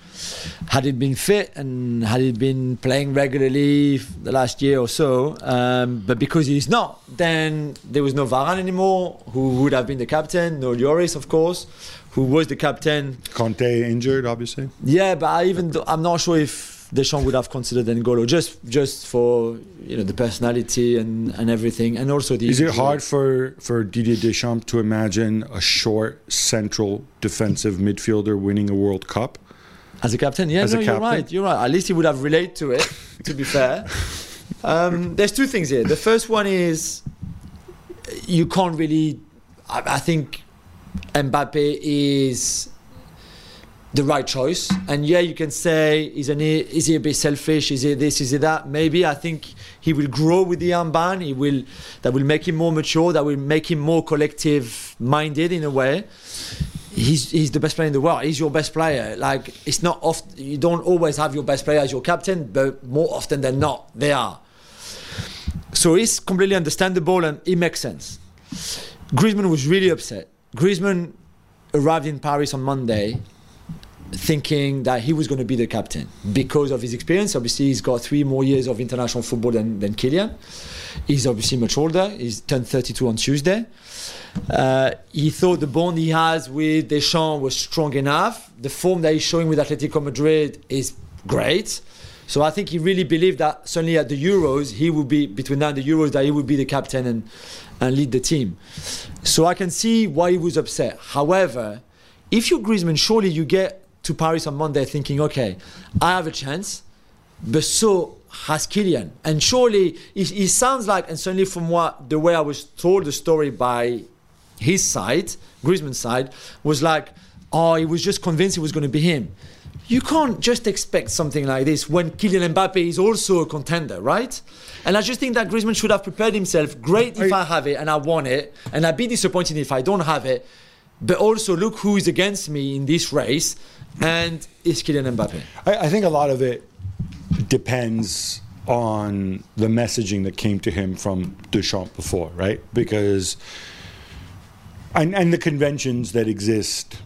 had it been fit and had it been playing regularly the last year or so. Um, but because he's not, then there was no Varane anymore, who would have been the captain. No Lloris, of course, who was the captain. Kanté injured, obviously. Yeah, but I even th- I'm not sure if Deschamps would have considered N'Golo just just for you know the personality and, and everything, and also the. Is it hard for for Didier Deschamps to imagine a short central defensive midfielder winning a World Cup? As a captain, yeah, As no, a you're right. You're right. At least he would have related to it. to be fair, um, there's two things here. The first one is you can't really. I, I think Mbappe is the right choice, and yeah, you can say is an is he a bit selfish? Is he this? Is he that? Maybe I think he will grow with the armband. He will that will make him more mature. That will make him more collective minded in a way he's he's the best player in the world. He's your best player. Like it's not oft you don't always have your best player as your captain, but more often than not, they are. So it's completely understandable and it makes sense. Griezmann was really upset. Griezmann arrived in Paris on Monday thinking that he was going to be the captain because of his experience. Obviously, he's got three more years of international football than, than Kylian. He's obviously much older. He's turned 32 on Tuesday. Uh, he thought the bond he has with Deschamps was strong enough. The form that he's showing with Atletico Madrid is great. So I think he really believed that certainly at the Euros he would be between now and the Euros that he would be the captain and and lead the team. So I can see why he was upset. However, if you're Griezmann, surely you get to Paris on Monday thinking, okay, I have a chance, but so has Kylian. And surely it, it sounds like, and certainly from what the way I was told the story by his side, Griezmann's side, was like, oh, he was just convinced it was going to be him. You can't just expect something like this when Kylian Mbappe is also a contender, right? And I just think that Griezmann should have prepared himself. Great if I have it and I want it, and I'd be disappointed if I don't have it. But also look who is against me in this race, and it's Kylian Mbappe. I, I think a lot of it depends on the messaging that came to him from Deschamps before, right? Because and, and the conventions that exist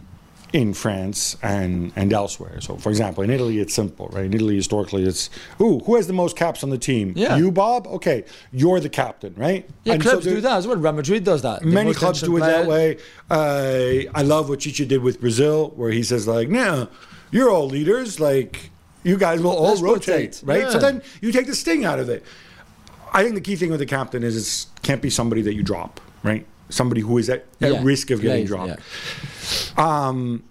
in France and, and elsewhere. So, for example, in Italy, it's simple, right? In Italy, historically, it's ooh, who has the most caps on the team? Yeah. You, Bob? Okay, you're the captain, right? Yeah, And clubs there- do that as well. Real Madrid does that. Many clubs do it mentioned that way. Uh, I love what Tite did with Brazil, where he says like, "No, you're all leaders. Like, you guys will all Let's rotate, rotate." right?" So then you take the sting out of it. I think the key thing with the captain is it can't be somebody that you drop, right? Somebody who is at, at Yeah. risk of getting Yeah, dropped. yeah. Um,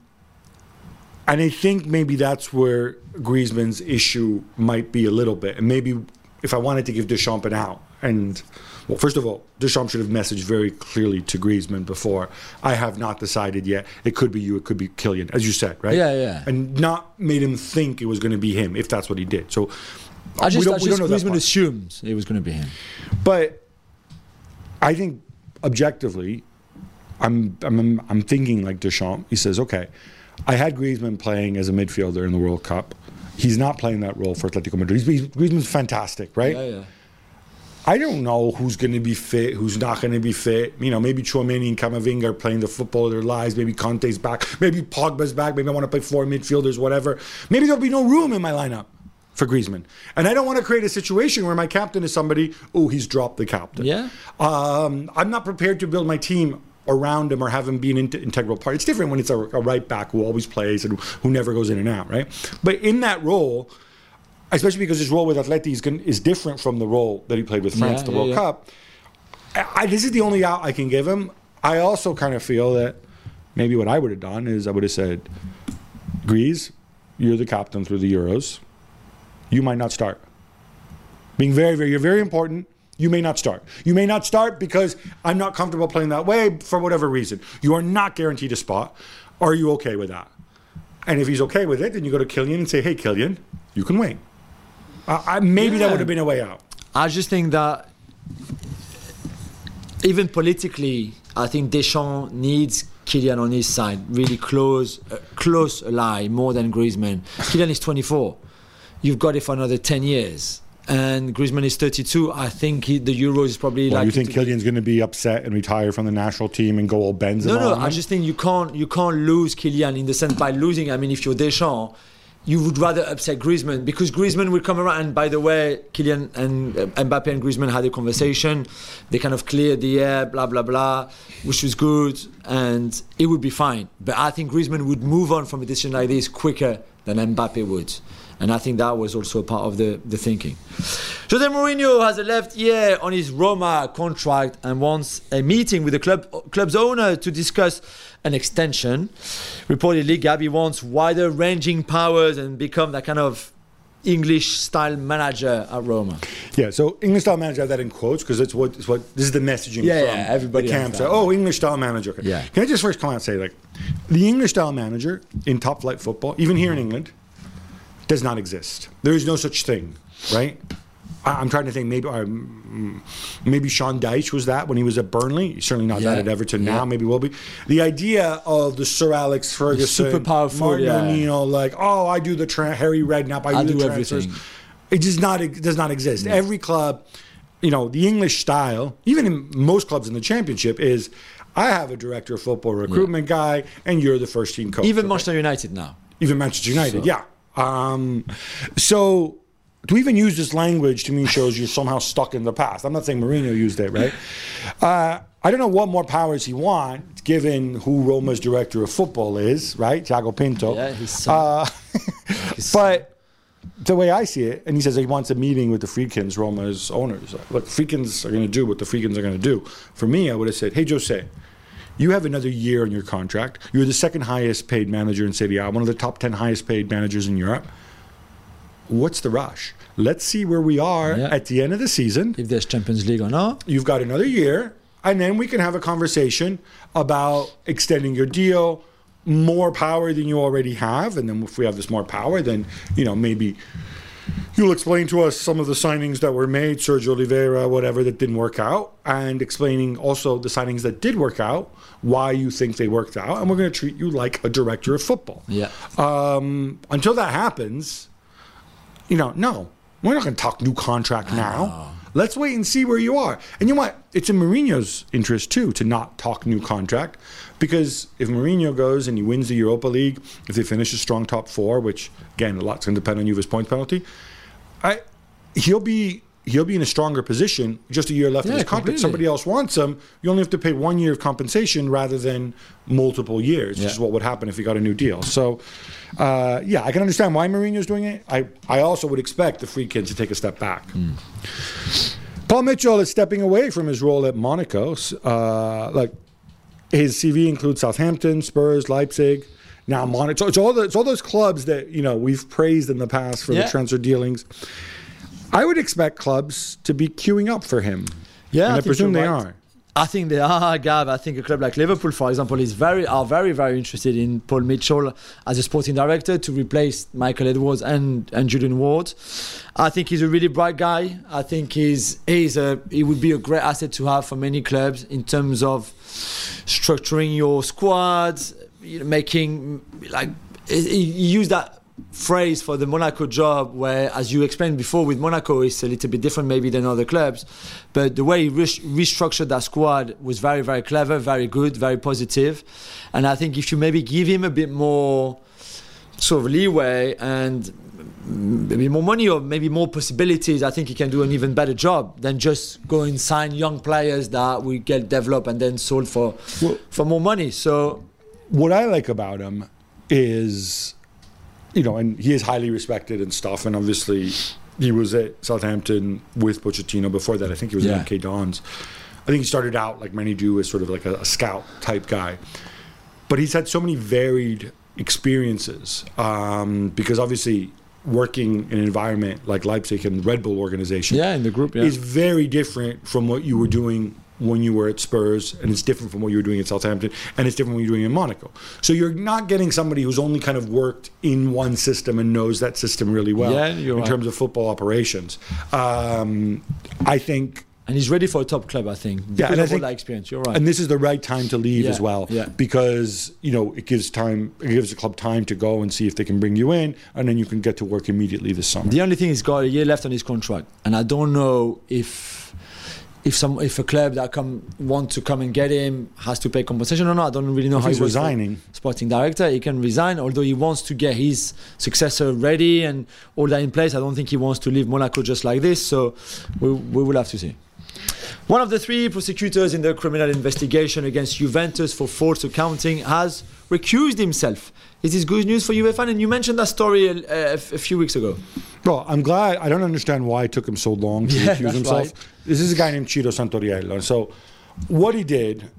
and I think maybe that's where Griezmann's issue might be a little bit. And maybe if I wanted to give Deschamps an out, and well, first of all, Deschamps should have messaged very clearly to Griezmann before. I have not decided yet. It could be you. It could be Kylian, as you said, right? Yeah, yeah. And not made him think it was going to be him, if that's what he did. So I we just, don't- I we don't know Griezmann assumes it was going to be him. But I think objectively, I'm I'm I'm thinking like Deschamps. He says, okay, I had Griezmann playing as a midfielder in the World Cup. He's not playing that role for Atletico Madrid. He's, he's, Griezmann's fantastic, right? Yeah, yeah. I don't know who's going to be fit, who's not going to be fit. You know, maybe Chouameni and Camavinga are playing the football of their lives. Maybe Kanté's back. Maybe Pogba's back. Maybe I want to play four midfielders, whatever. Maybe there'll be no room in my lineup for Griezmann. And I don't want to create a situation where my captain is somebody, oh, he's dropped the captain. Yeah. Um, I'm not prepared to build my team around him or have him be an in- integral part. It's different when it's a, a right back who always plays and who never goes in and out, right? But in that role, especially because his role with Atleti is, gon- is different from the role that he played with France, Yeah, the yeah, World yeah. Cup. I, I, this is the only out I can give him. I also kind of feel that maybe what I would have done is I would have said, Grease, you're the captain through the Euros. You might not start. Being very, very, you're very important. You may not start. You may not start because I'm not comfortable playing that way for whatever reason. You are not guaranteed a spot. Are you okay with that? And if he's okay with it, then you go to Kylian and say, "Hey, Kylian, you can wait." Uh, I, maybe that would have been a way out. I just think that even politically, I think Deschamps needs Kylian on his side, really close, uh, close ally more than Griezmann. Kylian is 24. You've got it for another 10 years. And Griezmann is 32. I think he, the Euros is probably Well, like. you think Kylian's going to be upset and retire from the national team and go all Benzema? No, no. I just think you can't you can't lose Kylian in the sense by losing. I mean, if you're Deschamps, you would rather upset Griezmann because Griezmann will come around. And by the way, Kylian and uh, Mbappe and Griezmann had a conversation. They kind of cleared the air, blah blah blah, which was good, and it would be fine. But I think Griezmann would move on from a decision like this quicker than Mbappe would. And I think that was also part of the, the thinking. Jose Mourinho has a left year on his Roma contract and wants a meeting with the club club's owner to discuss an extension. Reportedly, Gabi wants wider ranging powers and become that kind of English style manager at Roma. Yeah, so English style manager, I have that in quotes because it's what, it's what this is the messaging Yeah, from yeah, everybody the understands. So, oh, English style manager. Okay. Yeah. Can I just first come out and say, like, the English style manager in top flight football, even here in England, does not exist. There is no such thing, right? I- I'm trying to think. Maybe um, maybe Sean Dyche was that when he was at Burnley. He's certainly not that Yeah. at Everton Yeah. now. Maybe will be. The idea of the Sir Alex Ferguson, super powerful, Martin yeah. O'Neill, like, oh, I do the tra- Harry Redknapp, I, I do, do the transfers. everything. It does not it does not exist. Every club, you know, the English style, even in most clubs in the championship, is I have a director of football recruitment guy, and you're the first team coach. Even? Manchester United now. even Manchester United, yeah. Um, so to even use this language to me shows you're somehow stuck in the past. I'm not saying Mourinho used it, right? Uh, I don't know what more powers he wants, given who Roma's director of football is, right? Tiago Pinto. Yeah, his son. Uh, but the way I see it, and he says he wants a meeting with the Friedkins, Roma's owners. Look, Friedkins are going to do what the Friedkins are going to do. For me, I would have said, hey, Jose, you have another year on your contract. You're the second highest paid manager in Serie A, one of the top 10 highest paid managers in Europe. What's the rush? Let's see where we are Yeah. at the end of the season. If there's Champions League or not. You've got another year, and then we can have a conversation about extending your deal, more power than you already have, and then if we have this more power, then you know maybe you'll explain to us some of the signings that were made, Sergio Oliveira, whatever that didn't work out, and explaining also the signings that did work out, why you think they worked out, and we're going to treat you like a director of football. Yeah. Um, until that happens, you know, no, we're not going to talk new contract now. Let's wait and see where you are. And you know what? It's in Mourinho's interest too to not talk new contract, because if Mourinho goes and he wins the Europa League, if they finish a strong top four, which again a lot's going to depend on Juve's point penalty, I he'll be he'll be in a stronger position. Just a year left Yeah, of his contract. completely. Somebody else wants him. You only have to pay one year of compensation rather than multiple years, which is what would happen if he got a new deal. So, uh, yeah, I can understand why Mourinho's doing it. I, I also would expect the Friedkins to take a step back. Hmm. Paul Mitchell is stepping away from his role at Monaco. Uh, like his CV includes Southampton, Spurs, Leipzig. Now Monaco. It's all the, it's all those clubs that you know we've praised in the past for Yeah. the transfer dealings. I would expect clubs to be queuing up for him. Yeah, and I, think presume they right. are. I think they are, Gab. I think a club like Liverpool, for example, is very are very very interested in Paul Mitchell as a sporting director to replace Michael Edwards and and Julian Ward. I think he's a really bright guy. I think he's he's a he would be a great asset to have for many clubs in terms of structuring your squads, you know, making like he, he used that phrase for the Monaco job where as you explained before with Monaco it's a little bit different maybe than other clubs but the way he restructured that squad was very very clever very good very positive. and I think if you maybe give him a bit more sort of leeway and maybe more money or maybe more possibilities, I think he can do an even better job than just go and sign young players that we get developed and then sold for Well- for more money. So what I like about him is, you know, and he is highly respected and stuff. And obviously, he was at Southampton with Pochettino. Before that, I think he was Yeah. at MK Dons. I think he started out like many do as sort of like a, a scout type guy. But he's had so many varied experiences um, because obviously working in an environment like Leipzig and the Red Bull organization yeah, in the group, yeah. is very different from what you were doing when you were at Spurs, and it's different from what you were doing at Southampton, and it's different when you're doing in Monaco. So you're not getting somebody who's only kind of worked in one system and knows that system really well Yeah, in right. terms of football operations. Um, I think. and he's ready for a top club, I think. Because and I think- that experience. You're right. And this is the right time to leave Yeah, as well, yeah. because you know it gives time, it gives the club time to go and see if they can bring you in, and then you can get to work immediately this summer. The only thing he's got a year left on his contract, and I don't know if if some if a club that come want to come and get him has to pay compensation or not. I don't really know If how he's he resigning. Sporting director, he can resign. Although he wants to get his successor ready and all that in place, I don't think he wants to leave Monaco just like this. So we we will have to see. One of the three prosecutors in the criminal investigation against Juventus for false accounting has recused himself. Is this good news for UEFA? And you mentioned that story a, a, a few weeks ago. Well, I'm glad. I don't understand why it took him so long to Yeah, that's himself. right. This is a guy named Ciro Santoriello. And so, what he did,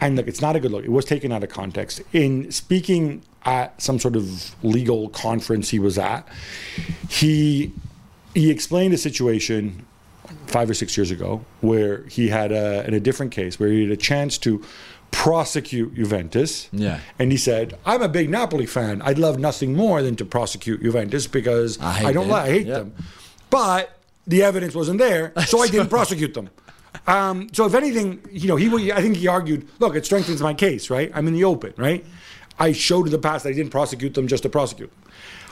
and look, it's not a good look. It was taken out of context. In speaking at some sort of legal conference he was at, he he explained a situation five or six years ago where he had a in a different case where he had a chance to prosecute Juventus. Yeah. And he said, "I'm a big Napoli fan. I'd love nothing more than to prosecute Juventus because I hate I, don't like I hate Yeah. them, but the evidence wasn't there, so I didn't prosecute them." Um, so if anything, you know, he I think he argued, look, it strengthens my case, right? I'm in the open, right? I showed in the past that I didn't prosecute them just to prosecute.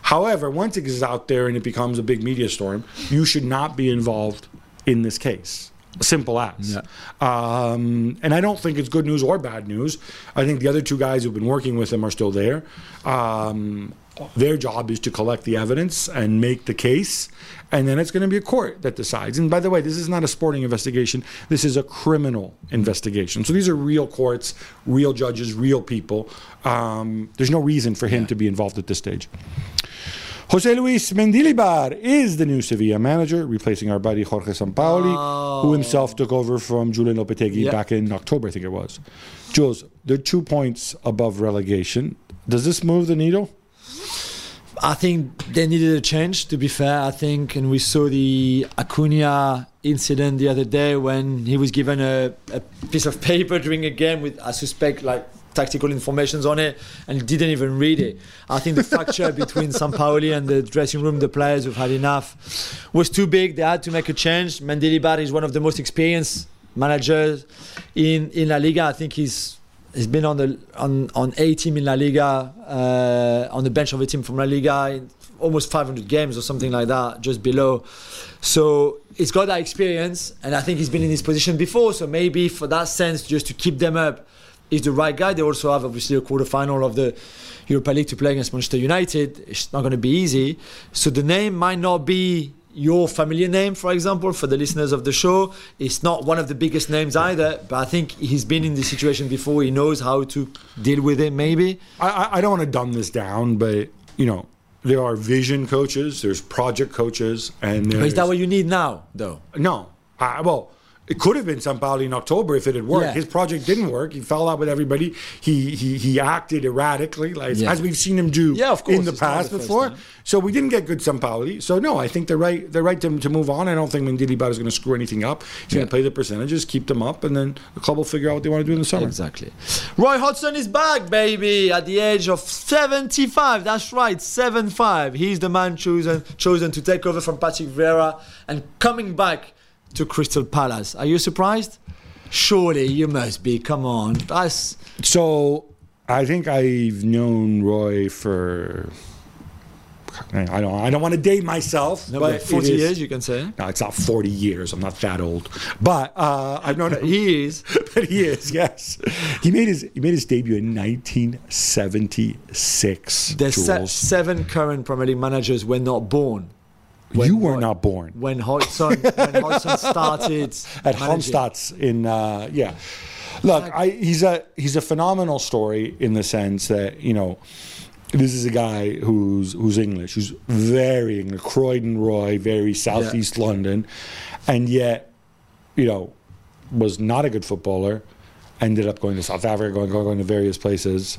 However, once it is out there and it becomes a big media storm, you should not be involved in this case. Simple as. Um, and I don't think it's good news or bad news. I think the other two guys who've been working with him are still there. Um, their job is to collect the evidence and make the case, and then it's going to be a court that decides. And by the way, this is not a sporting investigation, this is a criminal investigation. So these are real courts, real judges, real people. Um, there's no reason for him to be involved at this stage. Jose Luis Mendilibar is the new Sevilla manager, replacing our buddy Jorge Sampaoli, who oh. himself took over from Julian Lopetegui Yeah. back in October, I think it was. Jules, they're two points above relegation. Does this move the needle? I think they needed a change, to be fair. I think, and we saw the Acuna incident the other day when he was given a, a piece of paper during a game with, I suspect, like tactical informations on it, and didn't even read it. I think the fracture between Sampaoli and the dressing room, the players who've had enough, was too big. They had to make a change. Mendilibar is one of the most experienced managers in, in La Liga. I think he's He's been on the on on a team in La Liga, uh, on the bench of a team from La Liga, in almost 500 games or something like that, just below. So he's got that experience, and I think he's been in this position before. So maybe for that sense, just to keep them up, is the right guy. They also have obviously a quarter final of the Europa League to play against Manchester United. It's not going to be easy. So the name might not be your familiar name, for example, for the listeners of the show. It's not one of the biggest names either, but I think he's been in this situation before. He knows how to deal with it, maybe. I, I- don't want to dumb this down, but you know, there are vision coaches, there's project coaches, and But is that what you need now, though? no. I, well, it could have been Sampaoli in October if it had worked. Yeah. His project didn't work. He fell out with everybody. He he, he acted erratically, like Yeah. as we've seen him do Yeah, of course. in the past the before. time. So we didn't get good Sampaoli. So no, I think they're right. They're right to, to move on. I don't think Mendilibar is going to screw anything up. He's going to play the percentages, keep them up, and then the club will figure out what they want to do in the summer. Exactly. Roy Hodgson is back, baby, at the age of 75. That's right, 7-5. He's the man chosen chosen to take over from Patrick Vieira and coming back to Crystal Palace. Are you surprised? Surely you must be. Come on. That's So I think I've known Roy for I don't I don't want to date myself, no, but but 40 it is- years, you can say. No, it's not 40 years. I'm not that old, but uh, I've known him. He is. but he is. Yes, he made his he made his debut in 1976. The se- seven current Premier League managers were not born you were not born when Hodgson, when Hodgson started at managing. In uh, yeah. Look, I, he's a he's a phenomenal story in the sense that you know this is a guy who's who's English, who's very English, Croydon Roy, very southeast London, and yet you know was not a good footballer. Ended up going to South Africa, going going to various places.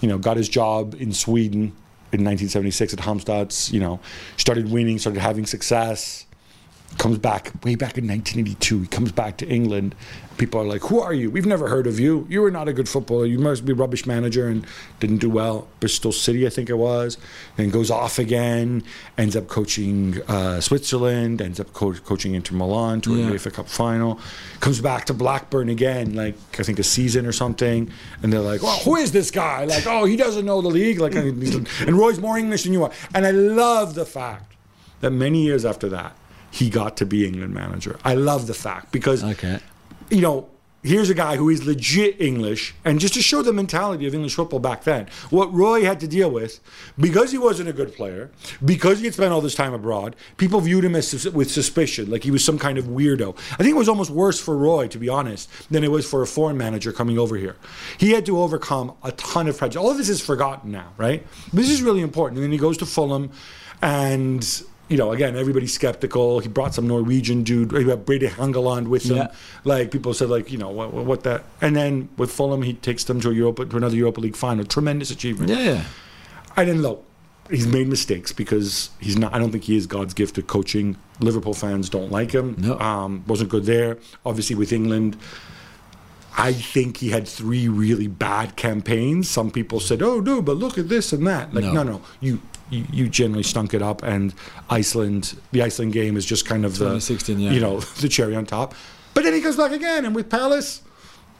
You know, got his job in Sweden in 1976 at Halmstads. You know, started winning, started having success comes back way back in 1982. He comes back to England. People are like, "Who are you? We've never heard of you. You were not a good footballer. You must be a rubbish manager." And didn't do well. Bristol City, I think it was. Then goes off again. Ends up coaching uh, Switzerland. Ends up co- coaching Inter Milan to Yeah. a UEFA Cup final. Comes back to Blackburn again, like I think a season or something. And they're like, "Well, who is this guy? Like, oh, he doesn't know the league. Like, and Roy's more English than you are." And I love the fact that many years after that, he got to be England manager. I love the fact because, Okay. you know, here's a guy who is legit English, and just to show the mentality of English football back then, what Roy had to deal with, because he wasn't a good player, because he had spent all this time abroad, people viewed him as with suspicion, like he was some kind of weirdo. I think it was almost worse for Roy, to be honest, than it was for a foreign manager coming over here. He had to overcome a ton of prejudice. All of this is forgotten now, right? This is really important. And then he goes to Fulham, and you know, again, everybody's skeptical. He brought some Norwegian dude, he had Brede Hangeland with him. Yeah. Like people said, like you know, what, what that. And then with Fulham, he takes them to a Europa, to another Europa League final. Tremendous achievement. Yeah, yeah. I didn't know. He's made mistakes because he's not. I don't think he is God's gift at coaching. Liverpool fans don't like him. No. Um, wasn't good there. Obviously with England, I think he had three really bad campaigns. Some people said, "Oh no, but look at this and that." Like, No. no, no, you. You, you generally stunk it up, and Iceland, the Iceland game is just kind of the, 2016, yeah. you know, the cherry on top. But then he comes back again, and with Palace,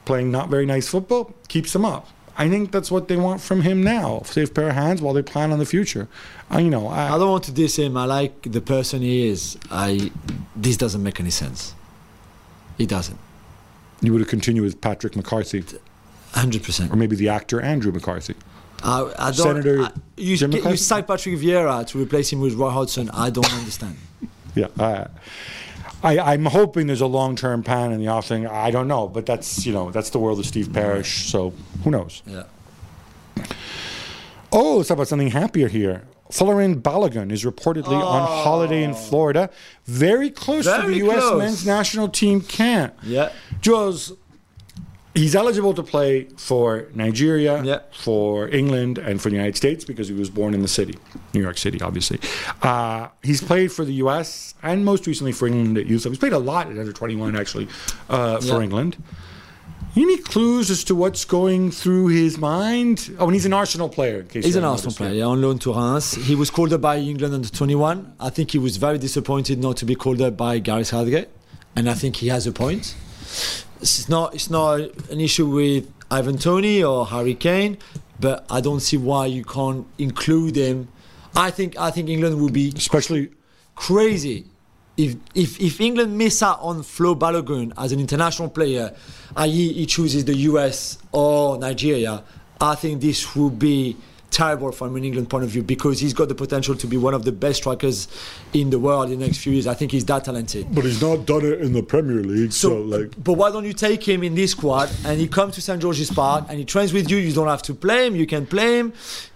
playing not very nice football, keeps him up. I think that's what they want from him now. Safe pair of hands while they plan on the future. I, you know, I I, don't want to diss him. I like the person he is. I this doesn't make any sense. It doesn't. you would have continued with Patrick McCarthy, Hundred percent. or maybe the actor Andrew McCarthy. I, I don't. Senator I, you, Jim you cite Patrick Vieira to replace him with Roy Hodgson. I don't understand. Yeah, I, I, I'm hoping there's a long-term plan in the offing. I don't know, but that's you know that's the world of Steve Parish. So who knows? Yeah. Oh, let's talk about something happier here. Folarin Balogun is reportedly on oh. holiday in Florida, very close to the Very U.S. close. men's national team camp. Yeah. Jules, he's eligible to play for Nigeria, Yeah. for England, and for the United States because he was born in the city, New York City, obviously. Uh, he's played for the U.S. and most recently for England at youth. level. He's played a lot at under 21, actually, uh, for Yeah. England. Any clues as to what's going through his mind? Oh, and he's an Arsenal player. In case He's an Arsenal player, yeah, on loan to Reims. He was called up by England under 21. I think he was very disappointed not to be called up by Gareth Southgate, and I think he has a point. It's not it's not an issue with Ivan Toney or Harry Kane, but I don't see why you can't include him. I think I think England would be Especially, crazy if if if England miss out on Flo Balogun as an international player, i.e., he chooses the US or Nigeria, I think this would be terrible from an England point of view because he's got the potential to be one of the best strikers in the world in the next few years. I think he's that talented. but he's not done it in the Premier League. So, like, but why don't you take him in this squad and he comes to St George's Park and he trains with you? You don't have to play him. You can play him,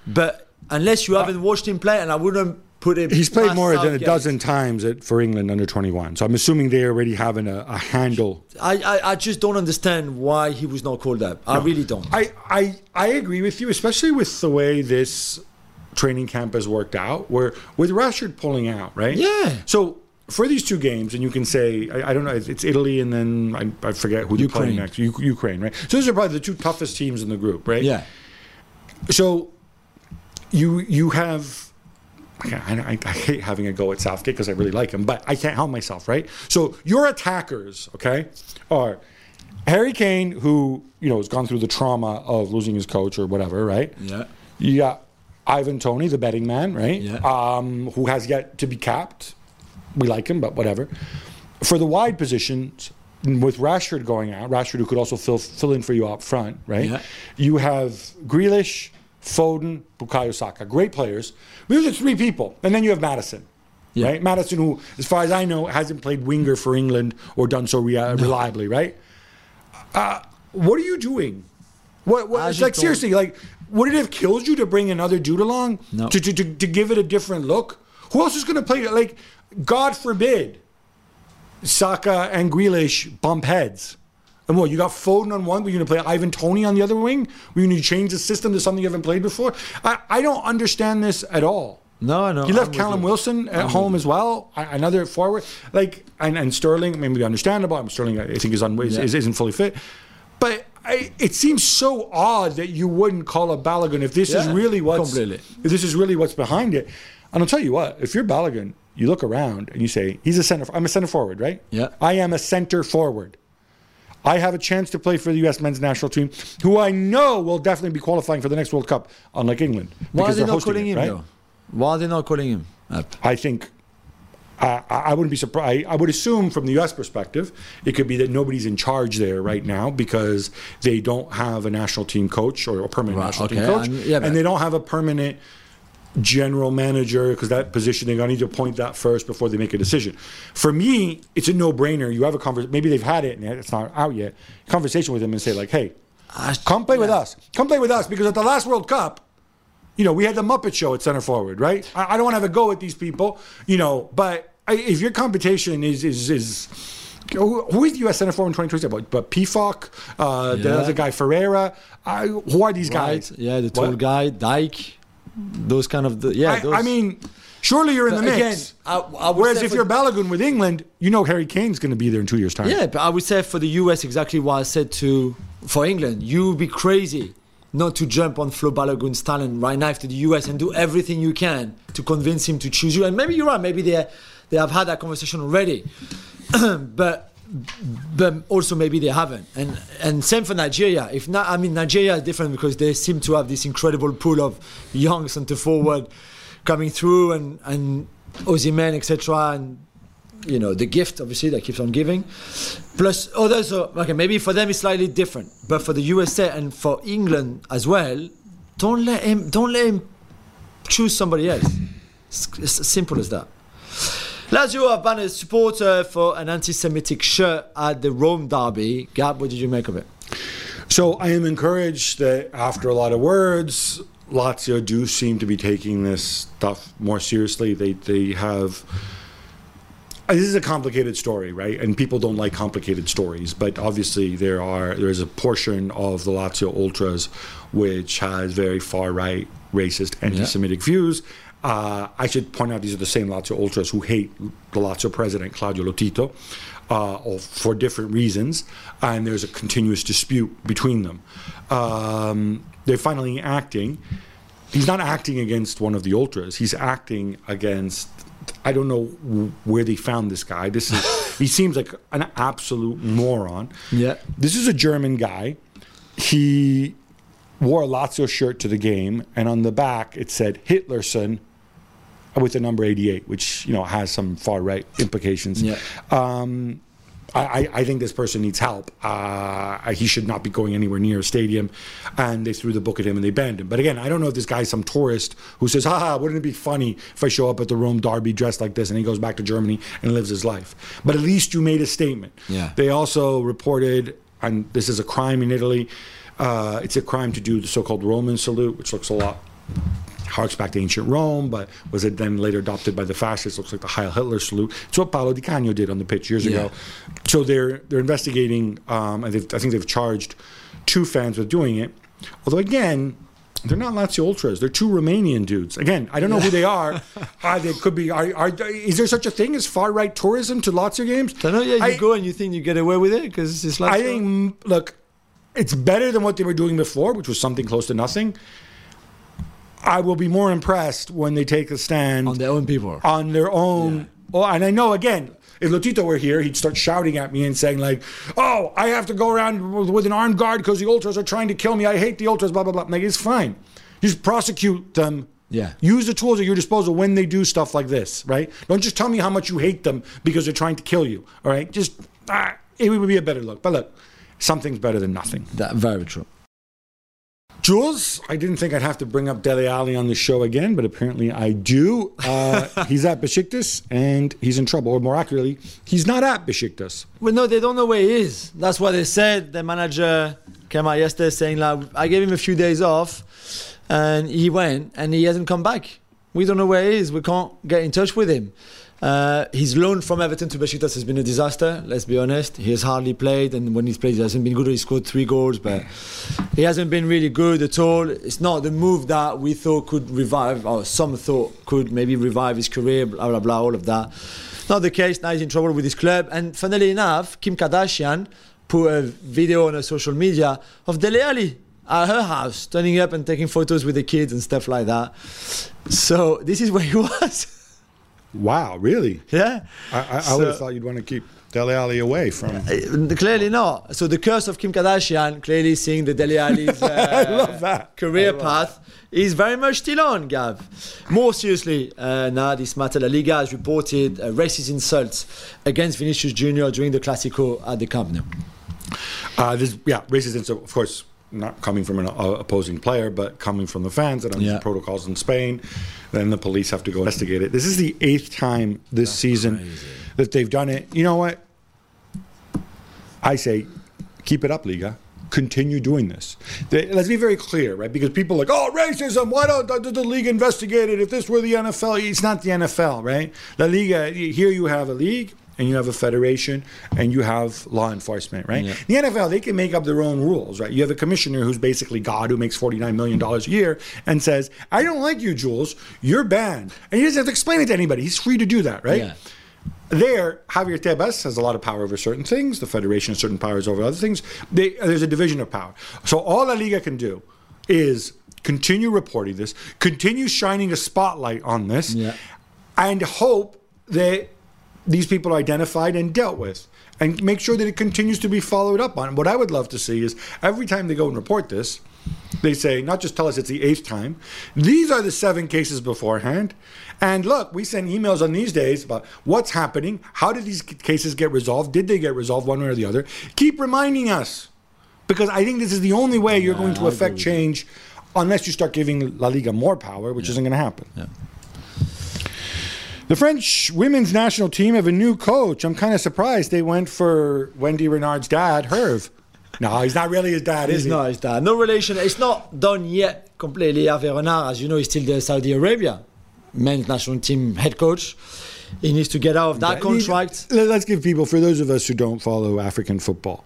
but unless you haven't watched him play, and I wouldn't put him. He's played more than a dozen times at, for England under 21. So I'm assuming they already having a, a handle. I, I, I just don't understand why he was not called up. I really don't. I, I, I agree with you, especially with the way this training camp has worked out, where with Rashford pulling out, right? Yeah. So for these two games, and you can say, I, I don't know, it's it's Italy and then I, I forget who they're playing next. U- Ukraine, right? So those are probably the two toughest teams in the group, right? yeah. So you you have. I, I, I hate having a go at Southgate because I really like him, but I can't help myself, right? So your attackers, okay, are Harry Kane, who you know has gone through the trauma of losing his coach or whatever, right? Yeah. You got Ivan Toney, the betting man, right? Yeah. Um, who has yet to be capped. We like him, but whatever. For the wide positions, with Rashford going out, Rashford who could also fill fill in for you up front, right? Yeah. You have Grealish, Foden, Bukayo Saka, great players. Those are three people, and then you have Maddison. Yeah. Right, Maddison, who, as far as I know, hasn't played winger for England or done so rea- reliably. Right? Uh, what are you doing? What? what it's like seriously, like, would it have killed you to bring another dude along No. to, to, to, to give it a different look? Who else is going to play? Like, God forbid, Saka and Grealish bump heads. And what, you got Foden on one, but you're going to play Ivan Toney on the other wing? We're going to change the system to something you haven't played before? I, I don't understand this at all. No, no. He left I'm Callum. Wilson at home as well, another forward. Like, and, and Sterling, maybe understandable. I mean, Sterling, I think, is, un, Yeah. is, isn't fully fit. But I, it seems so odd that you wouldn't call a Balogun if this is really what's completely. if this is really what's behind it. And I'll tell you what, if you're Balogun, you look around and you say, he's a center. I'm a center forward, right? Yeah. I am a center forward. I have a chance to play for the U.S. men's national team, who I know will definitely be qualifying for the next World Cup, unlike England. Why are they not calling it, him right? though? Why are they not calling him up? I think I, I wouldn't be surprised. I would assume from the U.S. perspective, it could be that nobody's in charge there right now because they don't have a national team coach or a permanent Right, national team coach, and- yeah, and they don't have a permanent general manager because that position they're going to need to appoint that first before they make a decision. For me, it's a no-brainer. You have a conversation. Maybe they've had it and it's not out yet. Conversation with them and say like, "Hey, come play with us. Come play with us." Because at the last World Cup, you know, we had the Muppet Show at center forward, right? I, I don't want to have a go at these people, you know, but I, if your competition is is is who is the U.S. center forward in 2027? But, but Pefok, uh, the other guy Ferreira. I, who are these Right? guys? Yeah, the tall What? guy, Dike, those kind of the, yeah. I, those, I mean, surely you're in the But again, mix. I- I Whereas if for- you're Balogun with England, you know Harry Kane's going to be there in two years' time. Yeah, but I would say for the US exactly what I said to for England. You would be crazy not to jump on Flo Balogun's talent right now to the US and do everything you can to convince him to choose you. And maybe you're right. Maybe they they have had that conversation already, but. But also maybe they haven't, and and same for Nigeria. If not, I mean Nigeria is different because they seem to have this incredible pool of young centre forward coming through, and and Osimhen, etc. And you know the gift obviously that keeps on giving plus others are, okay maybe for them it's slightly different but for the usa and for england as well don't let him don't let him choose somebody else it's, it's as simple as that lazio have banned a supporter for an anti-semitic shirt at the rome derby gab what did you make of it So I am encouraged that after a lot of words, Lazio do seem to be taking this stuff more seriously. They they have. uh, This is a complicated story, right? And people don't like complicated stories, but obviously there are there is a portion of the Lazio ultras which has very far right, racist, anti-Semitic views. Uh, I should point out these are the same Lazio ultras who hate the Lazio president Claudio Lotito uh, for different reasons, and there's a continuous dispute between them. Um, they're finally acting. He's not acting against one of the ultras. He's acting against. I don't know where they found this guy. This is. he seems like an absolute moron. Yeah. This is a German guy. He wore a Lazio shirt to the game, and on the back it said Hitlerson with the number 88, which you know has some far right implications. Yeah. Um, I, I- think this person needs help. Uh, he should not be going anywhere near a stadium. And they threw the book at him and they banned him. But again, I don't know if this guy's some tourist who says, haha, wouldn't it be funny if I show up at the Rome Derby dressed like this and he goes back to Germany and lives his life. But at least you made a statement. Yeah. They also reported, and this is a crime in Italy, uh, it's a crime to do the so called Roman salute, which looks a lot harks back to ancient Rome, but was it then later adopted by the fascists? Looks like the Heil Hitler salute. It's what Paolo Di Canio did on the pitch years Yeah. ago. So they're they're investigating, um, and they've, I think they've charged two fans with doing it. Although again, they're not Lazio ultras; they're two Romanian dudes. Again, I don't know who they are. uh, they could be. Are, are, is there such a thing as far right tourism to Lazio games? I know, yeah, you I- go and you think you get away with it because it's like I think, look, it's better than what they were doing before, which was something close to nothing. I will be more impressed when they take a stand on their own people. on their own. Oh, and I know again, if Lotito were here, he'd start shouting at me and saying like, "Oh, I have to go around with- with an armed guard because the ultras are trying to kill me. I hate the ultras." Blah blah blah. Like it's fine. Just prosecute them. Yeah. Use the tools at your disposal when they do stuff like this. Right. Don't just tell me how much you hate them because they're trying to kill you. All right. Just ah, it would be a better look. But look, something's better than nothing. That very true. Jules, I didn't think I'd have to bring up Dele Alli on the show again, but apparently I do. Uh, he's at Besiktas and he's in trouble, or more accurately, he's not at Besiktas. Well, no, they don't know where he is. That's what they said. The manager came out yesterday saying, like, I gave him a few days off and he went and he hasn't come back. We don't know where he is. We can't get in touch with him. Uh, his loan from Everton to Besiktas has been a disaster, let's be honest. He has hardly played, and when he's played, he hasn't been good. He scored three goals, but he hasn't been really good at all. It's not the move that we thought could revive, or some thought could maybe revive his career, blah, blah, blah, all of that. Not the case. Now he's in trouble with his club. And funnily enough, Kim Kardashian put a video on her social media of Dele Alli at her house, turning up and taking photos with the kids and stuff like that. So this is where he was. Wow, really? yeah. I, I, I So- would have thought you'd want to keep. Dele Alli away from. Uh, Clearly not. So the curse of Kim Kardashian, clearly seeing the Dele Alli's uh, that. career path, is very much still on, Gab. More seriously, uh, now this matter, La Liga has reported uh, racist insults against Vinicius Junior during the Clasico at the Camp Nou. Uh, this, yeah, racist insults, of course, not coming from an opposing player, but coming from the fans and under Yeah. the protocols in Spain. Then the police have to go investigate it. This is the eighth time this season that they've done it. You know what? I say, keep it up, Liga. Continue doing this. They- let's be very clear, right? Because people are like, oh, racism. Why don't the, the league investigate it? If this were the NFL, it's not the NFL, right? La Liga. Here you have a league. And you have a federation, and you have law enforcement, right? Yeah. The NFL, they can make up their own rules, right? You have a commissioner who's basically God who makes $49 million a year and says, I don't like you, Jules. You're banned. And he doesn't have to explain it to anybody. He's free to do that, right? Yeah. There, Javier Tebas has a lot of power over certain things. The federation has certain powers over other things. They, there's a division of power. So all La Liga can do is continue reporting this, continue shining a spotlight on this, Yeah. and hope that these people are identified and dealt with. And make sure that it continues to be followed up on. What I would love to see is every time they go and report this, they say, not just tell us it's the eighth time, these are the seven cases beforehand. And look, we send emails on these days about what's happening, how did these cases get resolved, did they get resolved one way or the other. Keep reminding us. Because I think this is the only way you're going to affect change unless you start giving La Liga more power, which isn't going to happen. The French women's national team have a new coach. I'm kind of surprised they went for Wendy Renard's dad, Herve. No, he's not really his dad, is he? not, it's that. No relation. It's not done yet completely. Hervé Renard, as you know, is still the Saudi Arabia men's national team head coach. He needs to get out of that contract. Let's give people, for those of us who don't follow African football,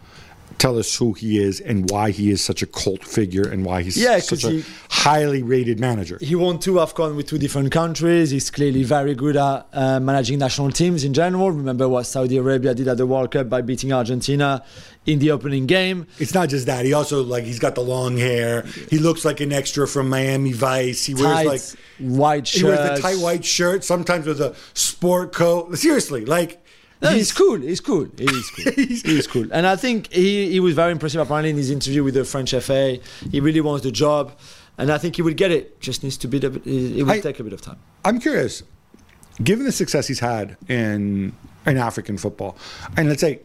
tell us who he is and why he is such a cult figure and why he's Yeah, such a he- highly rated manager. He won two AFCON with two different countries. He's clearly very good at uh, managing national teams in general. Remember what Saudi Arabia did at the World Cup by beating Argentina in the opening game. It's not just that. He also like he's got the long hair. He looks like an extra from Miami Vice. He wears like white shirt. he wears the tight white shirt, sometimes with a sport coat. Seriously, like No, he's, cool. He's cool. He's cool. He's- he's cool. And I think he, he was very impressive apparently in his interview with the French FA. He really wants the job. And I think he will get it. Just needs to be. A it will I- take a bit of time. I'm curious, given the success he's had in in African football, and let's say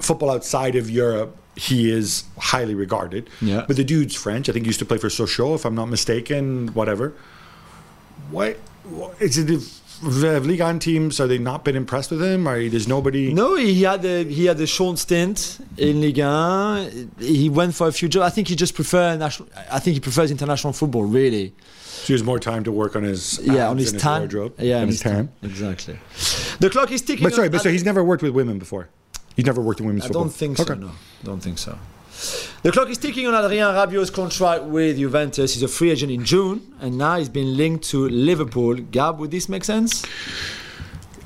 football outside of Europe, he is highly regarded. Yeah. But the dude's French. I think he used to play for Sochaux, if I'm not mistaken. Whatever. What, what is it? If the Ligue 1 teams are they not been impressed with him? Or there's nobody? No, he had a, he had a short stint in Ligue 1. He went for a few jobs. I think he just prefers national. I think he prefers international football. Really. So he has more time to work on his Yeah, on his and tan. wardrobe, Yeah, on his tan. Exactly. The clock is ticking. But sorry, but so he's never worked with women before. He's never worked in women's I football. don't think so. Okay. No, don't think so. The clock is ticking on Adrien Rabiot's contract with Juventus. He's a free agent in June, and now he's been linked to Liverpool. Gab, would this make sense?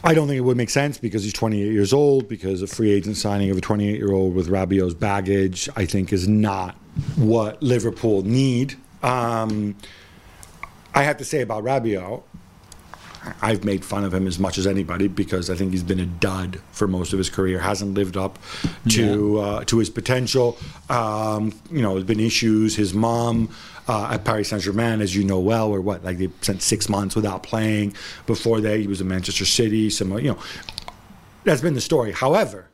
I don't think it would make sense because he's 28 years old. Because a free agent signing of a 28 year old with Rabiot's baggage, I think, is not what Liverpool need. Um, I have to say about Rabiot, I've made fun of him as much as anybody because I think he's been a dud for most of his career. Hasn't lived up to uh, to his potential. Um, you know, there's been issues. His mom uh, at Paris Saint Germain, as you know well, or what? Like they spent six months without playing. Before that, he was in Manchester City. Some, you know, that's been the story. However,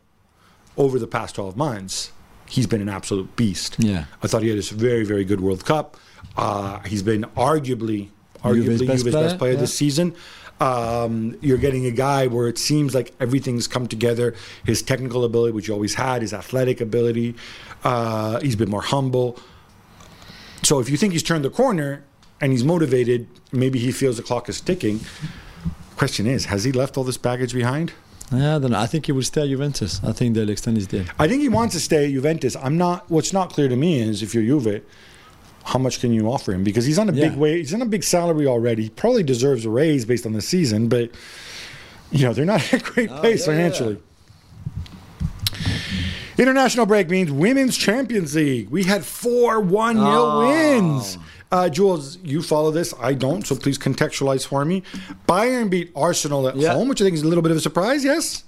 over the past 12 months, he's been an absolute beast. Yeah. I thought he had this very, very good World Cup. Uh, he's been arguably, arguably Juve's best Juve's best player, player this season. Um, you're getting a guy where it seems like everything's come together. His technical ability, which he always had, his athletic ability. Uh, he's been more humble. So if you think he's turned the corner and he's motivated, maybe he feels the clock is ticking. Question is, has he left all this baggage behind? Yeah, then. I think he will stay at Juventus. I think they'll extend his deal. I think he wants to stay at Juventus. I'm not. What's not clear to me is if you're Juve, how much can you offer him? Because he's on a big Yeah. way. He's on a big salary already. He probably deserves a raise based on the season, but you know they're not in a great place Oh, yeah, yeah. financially. International break means Women's Champions League. We had four 1 0 Oh. wins. Uh, Jules, you follow this. I don't, so please contextualize for me. Bayern beat Arsenal at Yeah. home, which I think is a little bit of a surprise, yes?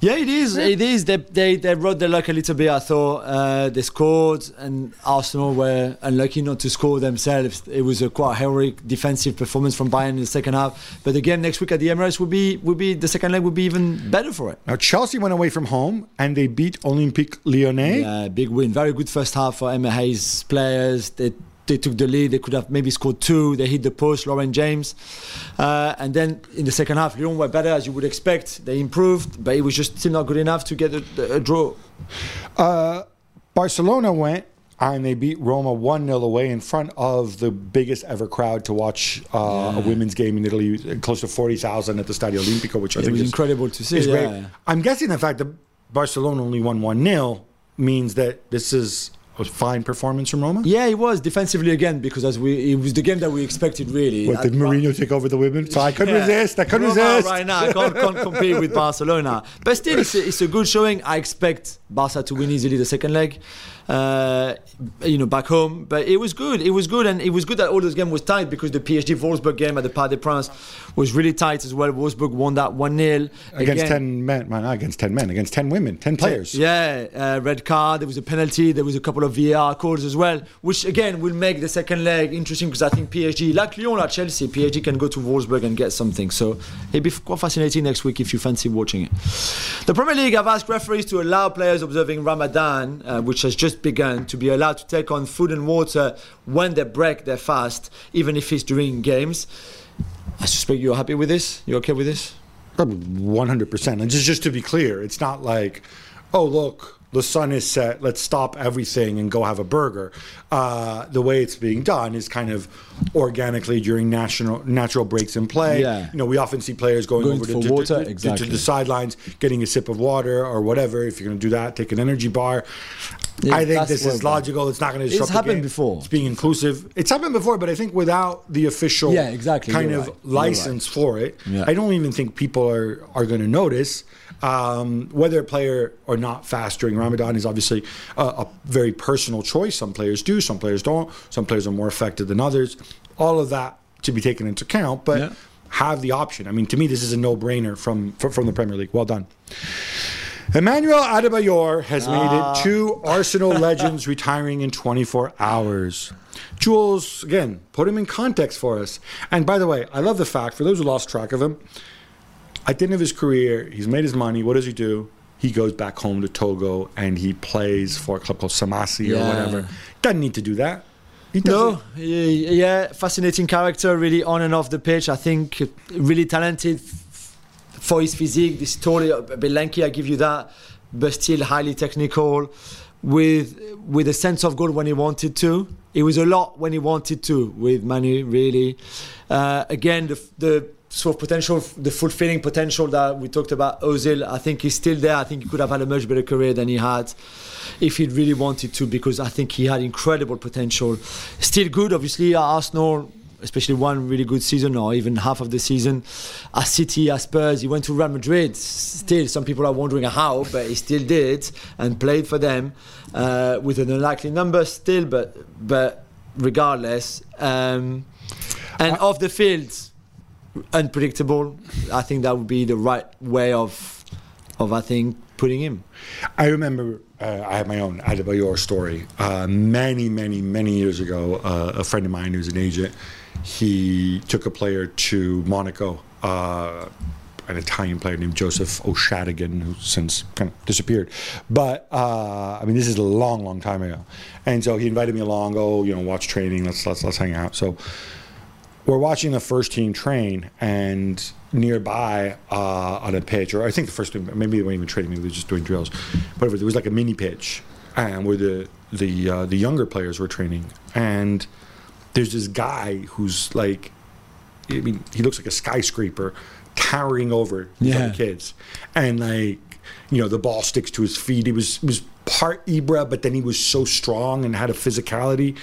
Yeah, it is. It is. They, they, they rode their luck a little bit. I thought uh, they scored, and Arsenal were unlucky not to score themselves. It was a quite heroic defensive performance from Bayern in the second half. But again, next week at the Emirates would be would be the second leg would be even better for it. Now, Chelsea went away from home and they beat Olympique Lyonnais. Yeah, big win. Very good first half for Emma Hayes players. They they took the lead. They could have maybe scored two. They hit the post, Lauren James. Uh, and then in the second half, Lyon were better as you would expect. They improved, but it was just still not good enough to get a, a draw. Uh, Barcelona went and they beat Roma 1 0 away in front of the biggest ever crowd to watch uh, a women's game in Italy, close to 40,000 at the Stadio Olimpico, which I It think was is incredible to see. yeah. I'm guessing the fact that Barcelona only won 1 0 means that this is a fine performance from Roma. Yeah, it was defensively again because as we it was the game that we expected really. What, did At- Mourinho take over the women? So I couldn't Yeah. resist. I couldn't Roma resist. Right now, I can't, can't compete with Barcelona. But still, it's a, it's a good showing. I expect Barca to win easily the second leg, uh, you know, back home. But it was good. It was good, and it was good that all those game was tight because the PSG Wolfsburg game at the Parc des Princes was really tight as well. Wolfsburg won that one 0 Against 10 men, well, not against 10 men, against 10 women, 10 players. Yeah, uh, red card. There was a penalty. There was a couple of VAR calls as well, which again will make the second leg interesting because I think PSG, like Lyon, like Chelsea, PSG can go to Wolfsburg and get something. So it'd be quite fascinating next week if you fancy watching it. The Premier League have asked referees to allow players observing Ramadan, uh, which has just begun, to be allowed to take on food and water when they break their fast, even if it's during games. I suspect you're happy with this. You okay with this? One hundred percent. And just just to be clear, it's not like, oh look, the sun is set. Let's stop everything and go have a burger. Uh, the way it's being done is kind of organically during national natural breaks in play. Yeah. You know, we often see players going, Going over to, for to- water, to- to the sidelines, getting a sip of water or whatever. If you're going to do that, take an energy bar. Yeah, I think this is logical. It's not going to It's disrupt the happened before. It's being inclusive. It's happened before, but I think without the official Yeah, exactly. kind You're of right. License for it, Yeah. I don't even think people are, are going to notice. Um, whether a player or not fast during Ramadan is obviously a, a very personal choice. Some players do, some players don't. Some players are more affected than others. All of that to be taken into account, but Yeah. have the option. I mean, to me, this is a no-brainer from from, from the Premier League. Well done. Emmanuel Adebayor has made it two Arsenal legends retiring in 24 hours. Jules, again, put him in context for us. And by the way, I love the fact, for those who lost track of him, at the end of his career, he's made his money. What does he do? He goes back home to Togo and he plays for a club called Semassi or whatever. Doesn't need to do that. He No, yeah, yeah, fascinating character, really on and off the pitch. I think really talented for his physique. This totally a bit lanky, I give you that, but still highly technical, with with a sense of goal when he wanted to. It was a lot when he wanted to with Manu. Really, uh, again the the sort of potential, the fulfilling potential that we talked about. Ozil, I think he's still there. I think he could have had a much better career than he had if he'd really wanted to, because I think he had incredible potential. Still good, obviously, at Arsenal, especially one really good season or even half of the season. At City, at Spurs, he went to Real Madrid. Still, some people are wondering how, but he still did and played for them uh, with an unlikely number still, but but regardless. Um, and off the field, unpredictable. I think that would be the right way of of I think putting him. I remember uh, I have my own Adebayor story. Uh, many, many, many years ago, uh, a friend of mine who's an agent, he took a player to Monaco, uh, an Italian player named Joseph O'Shadigan, who since kind of disappeared. But uh, I mean, this is a long, long time ago, and so he invited me along. Oh, you know, watch training. Let's let's let's hang out. So we're watching the first team train, and nearby uh, on a pitch, or I think the first team, maybe they weren't even training, maybe they were just doing drills. Whatever, there was like a mini pitch, and where the the uh, the younger players were training, and there's this guy who's like, I mean, he looks like a skyscraper, towering over the Yeah. other kids, and like, you know, the ball sticks to his feet. He was was part Ibra, but then he was so strong and had a physicality,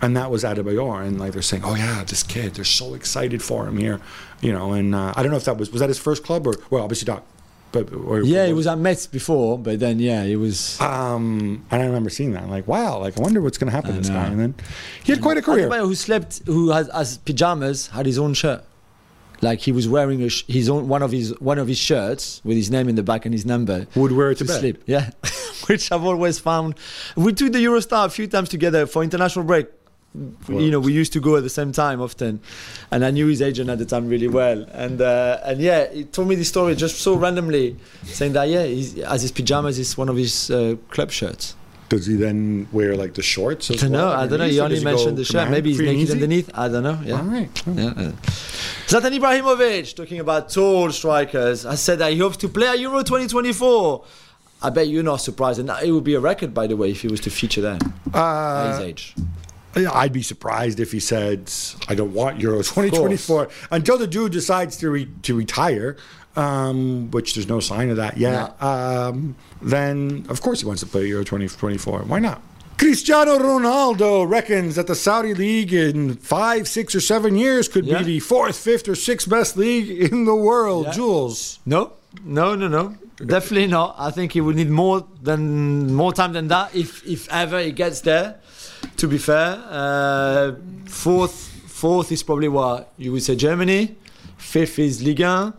and that was Adebayor. And like they're saying, oh yeah, this kid, they're so excited for him here, you know. And uh, I don't know if that was was that his first club or well, obviously not but or, Yeah, he was at Metz before, but then yeah, he was. Um, and I remember seeing that. I'm like, wow, like I wonder what's going to happen to this guy. And then he had quite a career. Who slept, who has as pajamas, had his own shirt. Like he was wearing a sh- his own one of his one of his shirts with his name in the back and his number. Would wear it to to bed. sleep. Yeah, which I've always found. We took the Eurostar a few times together for international break. You know, we used to go at the same time often, and I knew his agent at the time really well. And uh, and yeah, he told me this story just so randomly, saying that yeah, as his pajamas is one of his uh, club shirts. Does he then wear like the shorts? I don't know. well I don't know. He only mentioned the shirt. Maybe he's naked underneath. I don't know. Yeah. All right. Yeah, uh, Zlatan Ibrahimovic talking about tall strikers. I said that he hopes to play at Euro 2024. I bet you're not surprised, and it would be a record, by the way, if he was to feature there at his Uh, age. I'd be surprised if he said, "I don't want Euro 2024" until the dude decides to re- to retire, um, which there's no sign of that yet. Um, then, of course, he wants to play Euro 2024. Why not? Cristiano Ronaldo reckons that the Saudi league in five, six, or seven years could Yeah. be the fourth, fifth, or sixth best league in the world. Yeah. Jules, No, no, no, no. Definitely not. I think he would need more than more time than that if if ever he gets there. To be fair, uh, fourth fourth is probably what you would say Germany. Fifth is Ligue 1.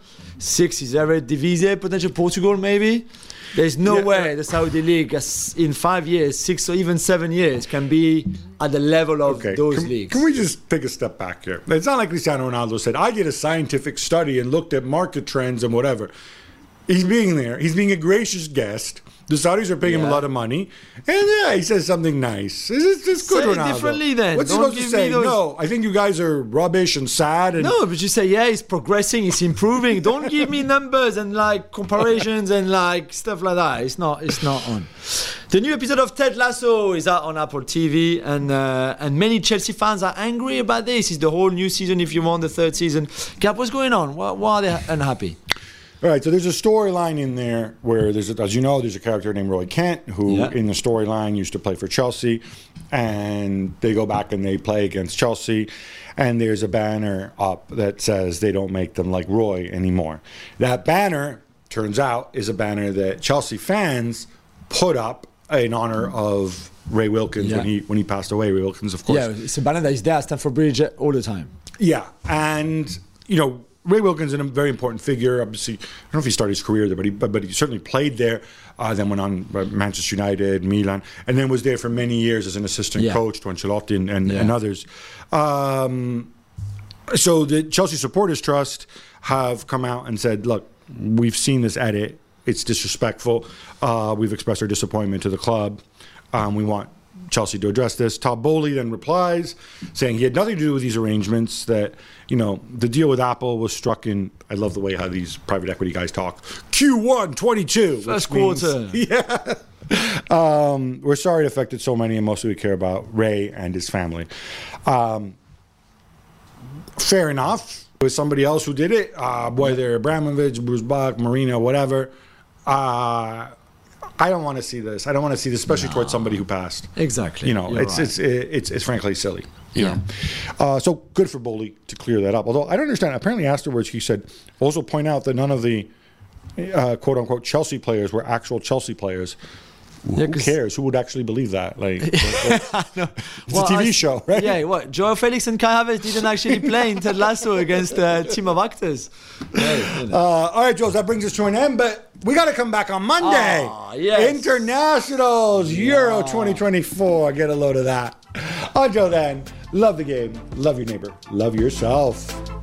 Sixth is Eredivisie, potential Portugal maybe. There's no Yeah, way the Saudi league in five years, six or even seven years can be at the level of Okay. those can, leagues. can we just take a step back here? It's not like Cristiano Ronaldo said, I did a scientific study and looked at market trends and whatever. He's being there. He's being a gracious guest. The Saudis are paying him a lot of money. And yeah, he says something nice. It's, it's good, Say it Ronaldo. differently then. What's he Don't supposed to say? those- No, I think you guys are rubbish and sad. And No, but you say, yeah, it's progressing, it's improving. Don't give me numbers and like comparisons and like stuff like that. It's not, it's not on. The new episode of Ted Lasso is out on Apple TV, and uh, and many Chelsea fans are angry about this. It's the whole new season. If you want the third season, Gab, what's going on? Why, why are they unhappy? All right, so there's a storyline in there where there's, a, as you know, there's a character named Roy Kent who, Yeah. in the storyline, used to play for Chelsea, and they go back and they play against Chelsea, and there's a banner up that says they don't make them like Roy anymore. That banner turns out is a banner that Chelsea fans put up in honor of Ray Wilkins Yeah. when he when he passed away. Ray Wilkins, of course. Yeah, it's a banner that is there at Stamford Bridge all the time. Yeah, and you know Ray Wilkins is a very important figure. Obviously, I don't know if he started his career there, but he but, but he certainly played there. Uh, then went on uh, Manchester United, Milan, and then was there for many years as an assistant Yeah. coach to Ancelotti and, and, Yeah. and others. Um, so the Chelsea Supporters Trust have come out and said, "Look, we've seen this edit. It's disrespectful. Uh, we've expressed our disappointment to the club. Um, we want Chelsea to address this." Todd Boehly then replies, saying he had nothing to do with these arrangements. That you know the deal with Apple was struck in. I love the way how these private equity guys talk. Q1 22. First which means- yeah. Um, we're sorry it affected so many, and mostly we care about Ray and his family. Um, fair enough. It was somebody else who did it, uh, whether Abramovich, Bruce Buck, Marina, whatever. Uh, I don't want to see this. I don't want to see this, especially towards somebody who passed. Exactly. You know, You're it's, right. it's it's it's frankly silly. You Yeah. know, uh, so good for Boehly to clear that up. Although I don't understand. Apparently afterwards he said also point out that none of the uh, quote unquote Chelsea players were actual Chelsea players. Yeah, Who 'cause- cares? Who would actually believe that? Like, it's Well, a TV I- show, right? Yeah, what? Joao Felix and Kai Havertz didn't actually play in Ted Lasso against a team of actors. Hey, you know. Uh, all right, Jules, that brings us to an end, but we got to come back on Monday. Ah, yes. Internationals, Euro 2024. Get a load of that. Until then, love the game, love your neighbor, love yourself.